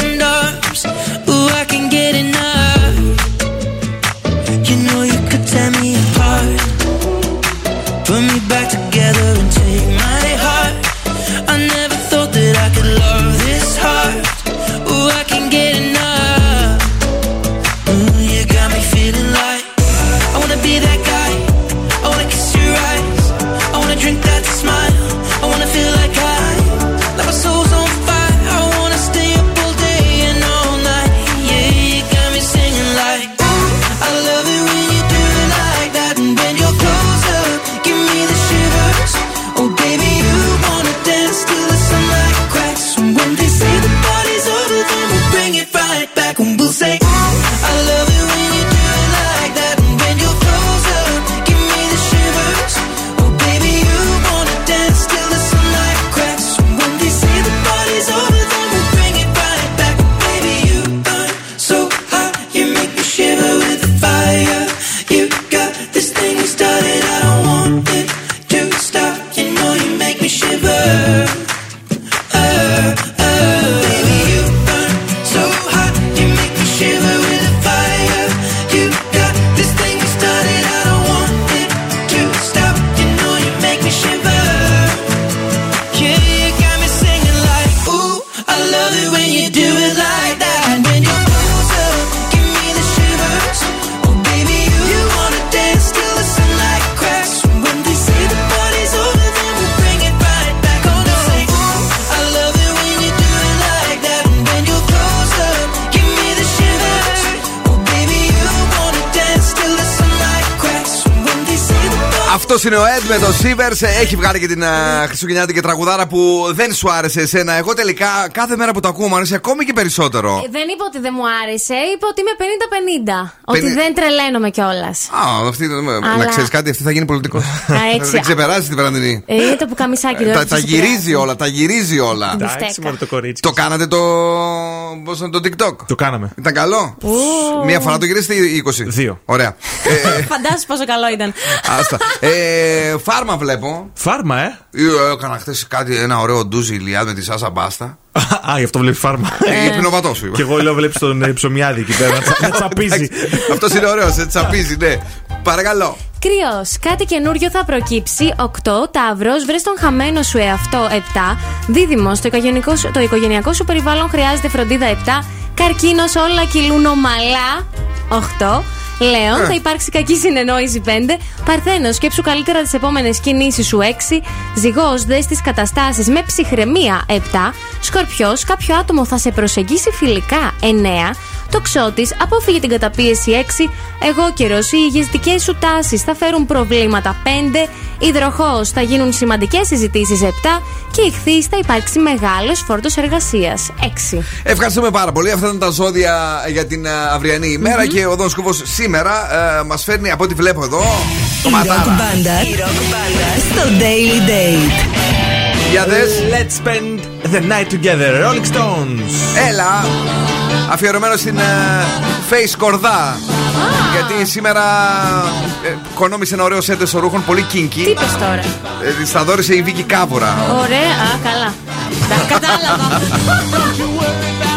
S1: με το Sivers. Έχει βγάλει και την α, χριστουγεννιάτικη τραγουδάρα που δεν σου άρεσε εσένα. Εγώ τελικά κάθε μέρα που το ακούω μου αρέσει ακόμη και περισσότερο.
S5: Ε, Δεν είπα ότι δεν μου άρεσε, είπα ότι είμαι 50-50. Ότι
S1: Πενήντα-
S5: δεν τρελαίνομαι κιόλας.
S1: Α, αυτή, να
S5: Αλλά-
S1: ξέρεις κάτι, αυτή θα γίνει πολιτικός.
S5: έτσι.
S1: δεν ξεπεράσει την βραδινή.
S5: Ε, είναι το που καμισάκι
S1: τα,
S5: δεν
S1: τα γυρίζει όλα, τα γυρίζει όλα.
S3: Εντάξει, μόνο το κορίτσι.
S1: Το κάνατε το. Πώς είναι το TikTok;
S3: Το κάναμε.
S1: Ήταν καλό; Μία φορά το γυρίσετε ή 20.
S3: Δύο.
S1: Ωραία. Ε,
S5: Φαντάσου πόσο καλό ήταν.
S1: Άστα. Ε, φάρμα βλέπω.
S3: Φάρμα, ε;
S1: Ε, Έκανα χθες κάτι, ένα ωραίο ντουζι ηλιάδ με τη Σάσα Μπάστα.
S3: Α, γι' αυτό βλέπεις φάρμα.
S1: Ε, υπνοβατό σου είπα.
S3: Και εγώ λέω βλέπεις τον ε, ψωμιάδη εκεί πέρα να τσα- να τσαπίζει.
S1: Αυτός είναι ωραίος, σε τσαπίζει, ναι. Παρακαλώ.
S5: Κρυός. Κάτι καινούριο θα προκύψει. 8. Ταύρος. Βρες τον χαμένο σου εαυτό. 7. Δίδυμος. Το οικογενειακό, σου, το οικογενειακό σου περιβάλλον χρειάζεται φροντίδα. 7. Καρκίνος. Όλα κυλούν ομαλά. 8. Λέων,
S1: Ε.
S5: θα υπάρξει κακή συνεννόηση 5. Παρθένος, σκέψου καλύτερα τις επόμενες κινήσεις σου 6. Ζυγός, δες τις καταστάσεις με ψυχραιμία 7. Σκορπιός, κάποιο άτομο θα σε προσεγγίσει φιλικά 9. Τοξότη, απόφυγε την καταπίεση 6. Εγώ καιρός, οι ηγεστικέ σου τάσεις θα φέρουν προβλήματα 5. Υδροχός, θα γίνουν σημαντικές συζητήσεις 7. Και ηχθή, θα υπάρξει μεγάλος φόρτος εργασίας 6.
S1: Ευχαριστούμε πάρα πολύ. Αυτά ήταν τα ζώδια για την α, αυριανή ημέρα και ο Δόν Σκούφο σήμερα ε, μας φέρνει από ό,τι βλέπω εδώ. Το
S2: Η rock
S1: ματάρα.
S2: μπάντα η rock μπάντα στο Daily Date.
S1: Για δες.
S3: Let's spend the night together. Rolling Stones.
S1: Έλα. Αφιερωμένο στην ε, Face Κορδά. Γιατί σήμερα ε, κονόμησε ένα ωραίο σέντες ρούχων, πολύ
S5: Τι
S1: kinky.
S5: είπες τώρα;
S1: Ε, της τα δώρισε η Βίκη Κάβουρα.
S5: Ωραία, α, καλά. Τα κατάλαβα. [laughs]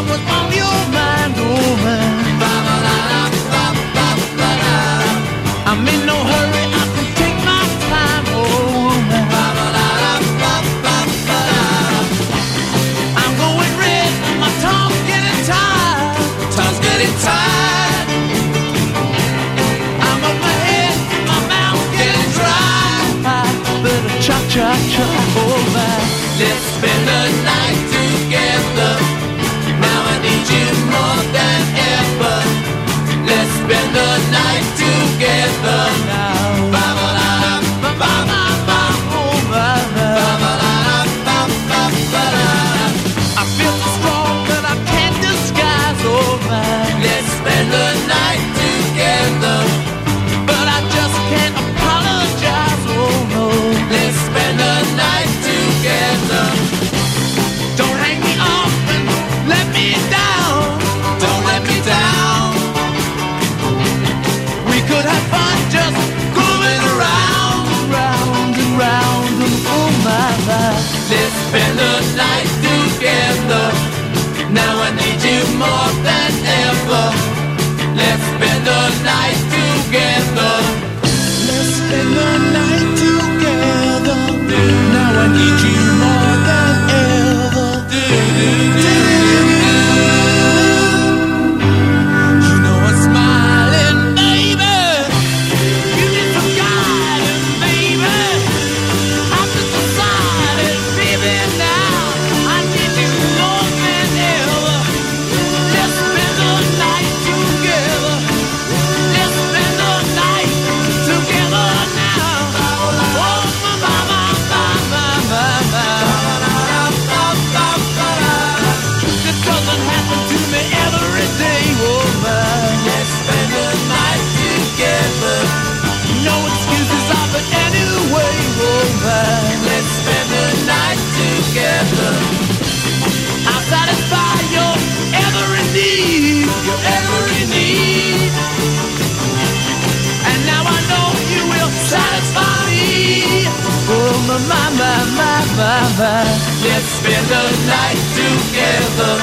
S6: my. Let's spend the night together.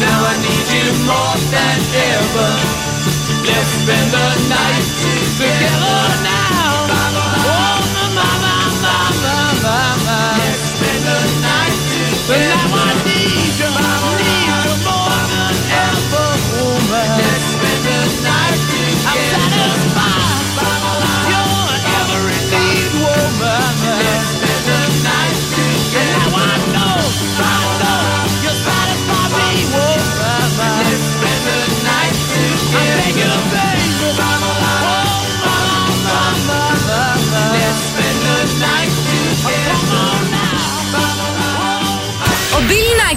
S6: Now I need you more than ever. Let's spend the night together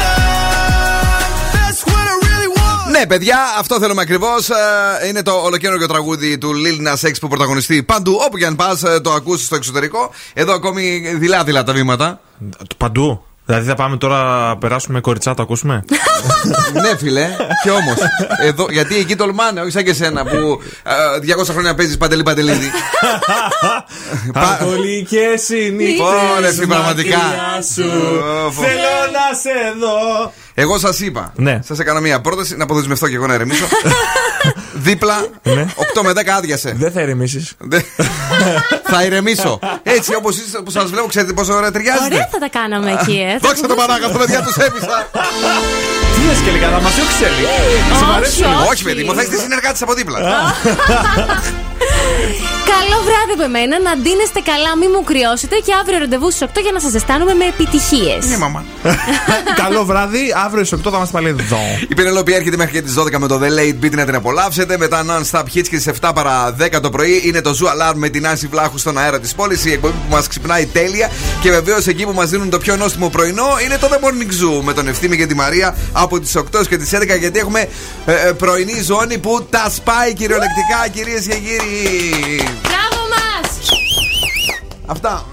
S6: love. That's what I really want.
S1: Ναι, παιδιά, αυτό θέλουμε ακριβώς. Είναι το ολοκαίριο τραγούδι του Lil Nas X που πρωταγωνιστεί παντού. Όπου και αν πας, το ακούσει στο εξωτερικό. Εδώ ακόμη δειλά-δειλά τα βήματα.
S3: Παντού. Δηλαδή θα πάμε τώρα να περάσουμε κοριτσά, το ακούσουμε; [laughs]
S1: ναι, φίλε, και όμως. Γιατί εκεί τολμάνε, όχι σαν και σένα που ε, 200 χρόνια παίζεις παντελή παντελίδη. [laughs]
S3: Αγγολικέ συνήθειες.
S1: Ωρε, φίλε, πραγματικά.
S3: σου. Θέλω να σε δω.
S1: Εγώ σας είπα.
S3: Ναι.
S1: Σας έκανα μια πρόταση να αποδεσμευτώ και εγώ να ερεμήσω. [laughs] Δίπλα, 8 με 10 άδειασε.
S3: Δεν θα ηρεμήσεις. [laughs]
S1: θα ηρεμήσω. Έτσι όπως σας βλέπω, ξέρετε πόσο ωραία ταιριάζετε.
S4: Ωραία θα τα κάναμε εκεί, ε.
S1: Δόξα το παράγραφο, παιδιά, τους έπεισα.
S3: Τι λες και λίγα, να μας διώξεις Σε μ' αρέσει; λίγο.
S1: Όχι, παιδί μου, θα είστε συνεργάτε από δίπλα. [laughs]
S4: Καλό βράδυ από εμένα, να ντύνεστε καλά, μην μου κρυώσετε και αύριο ραντεβού στις 8 για να σας ζεστάνουμε με επιτυχίες.
S1: Ναι, μαμά. [laughs]
S3: Καλό βράδυ, αύριο στις 8 θα είμαστε πάλι εδώ.
S1: Η Πενελόπη έρχεται μέχρι και τις 12 με το The Late Beat να την απολαύσετε. Μετά Non-Stop Hits και στις 7 παρα 10 το πρωί είναι το Zoo Alarm με την Άση Βλάχου στον αέρα της πόλης. Η εκπομπή που μας ξυπνάει τέλεια. Και βεβαίως εκεί που μας δίνουν το πιο νόστιμο πρωινό είναι το The Morning Zoo με τον Ευθύμη και τη Μαρία από τις 8 και τις 11 γιατί έχουμε ε, ε, πρωινή ζώνη που τα σπάει κυριολεκτικά κυρίες και κύριοι.
S4: Μπράβο μας!
S1: Αυτά.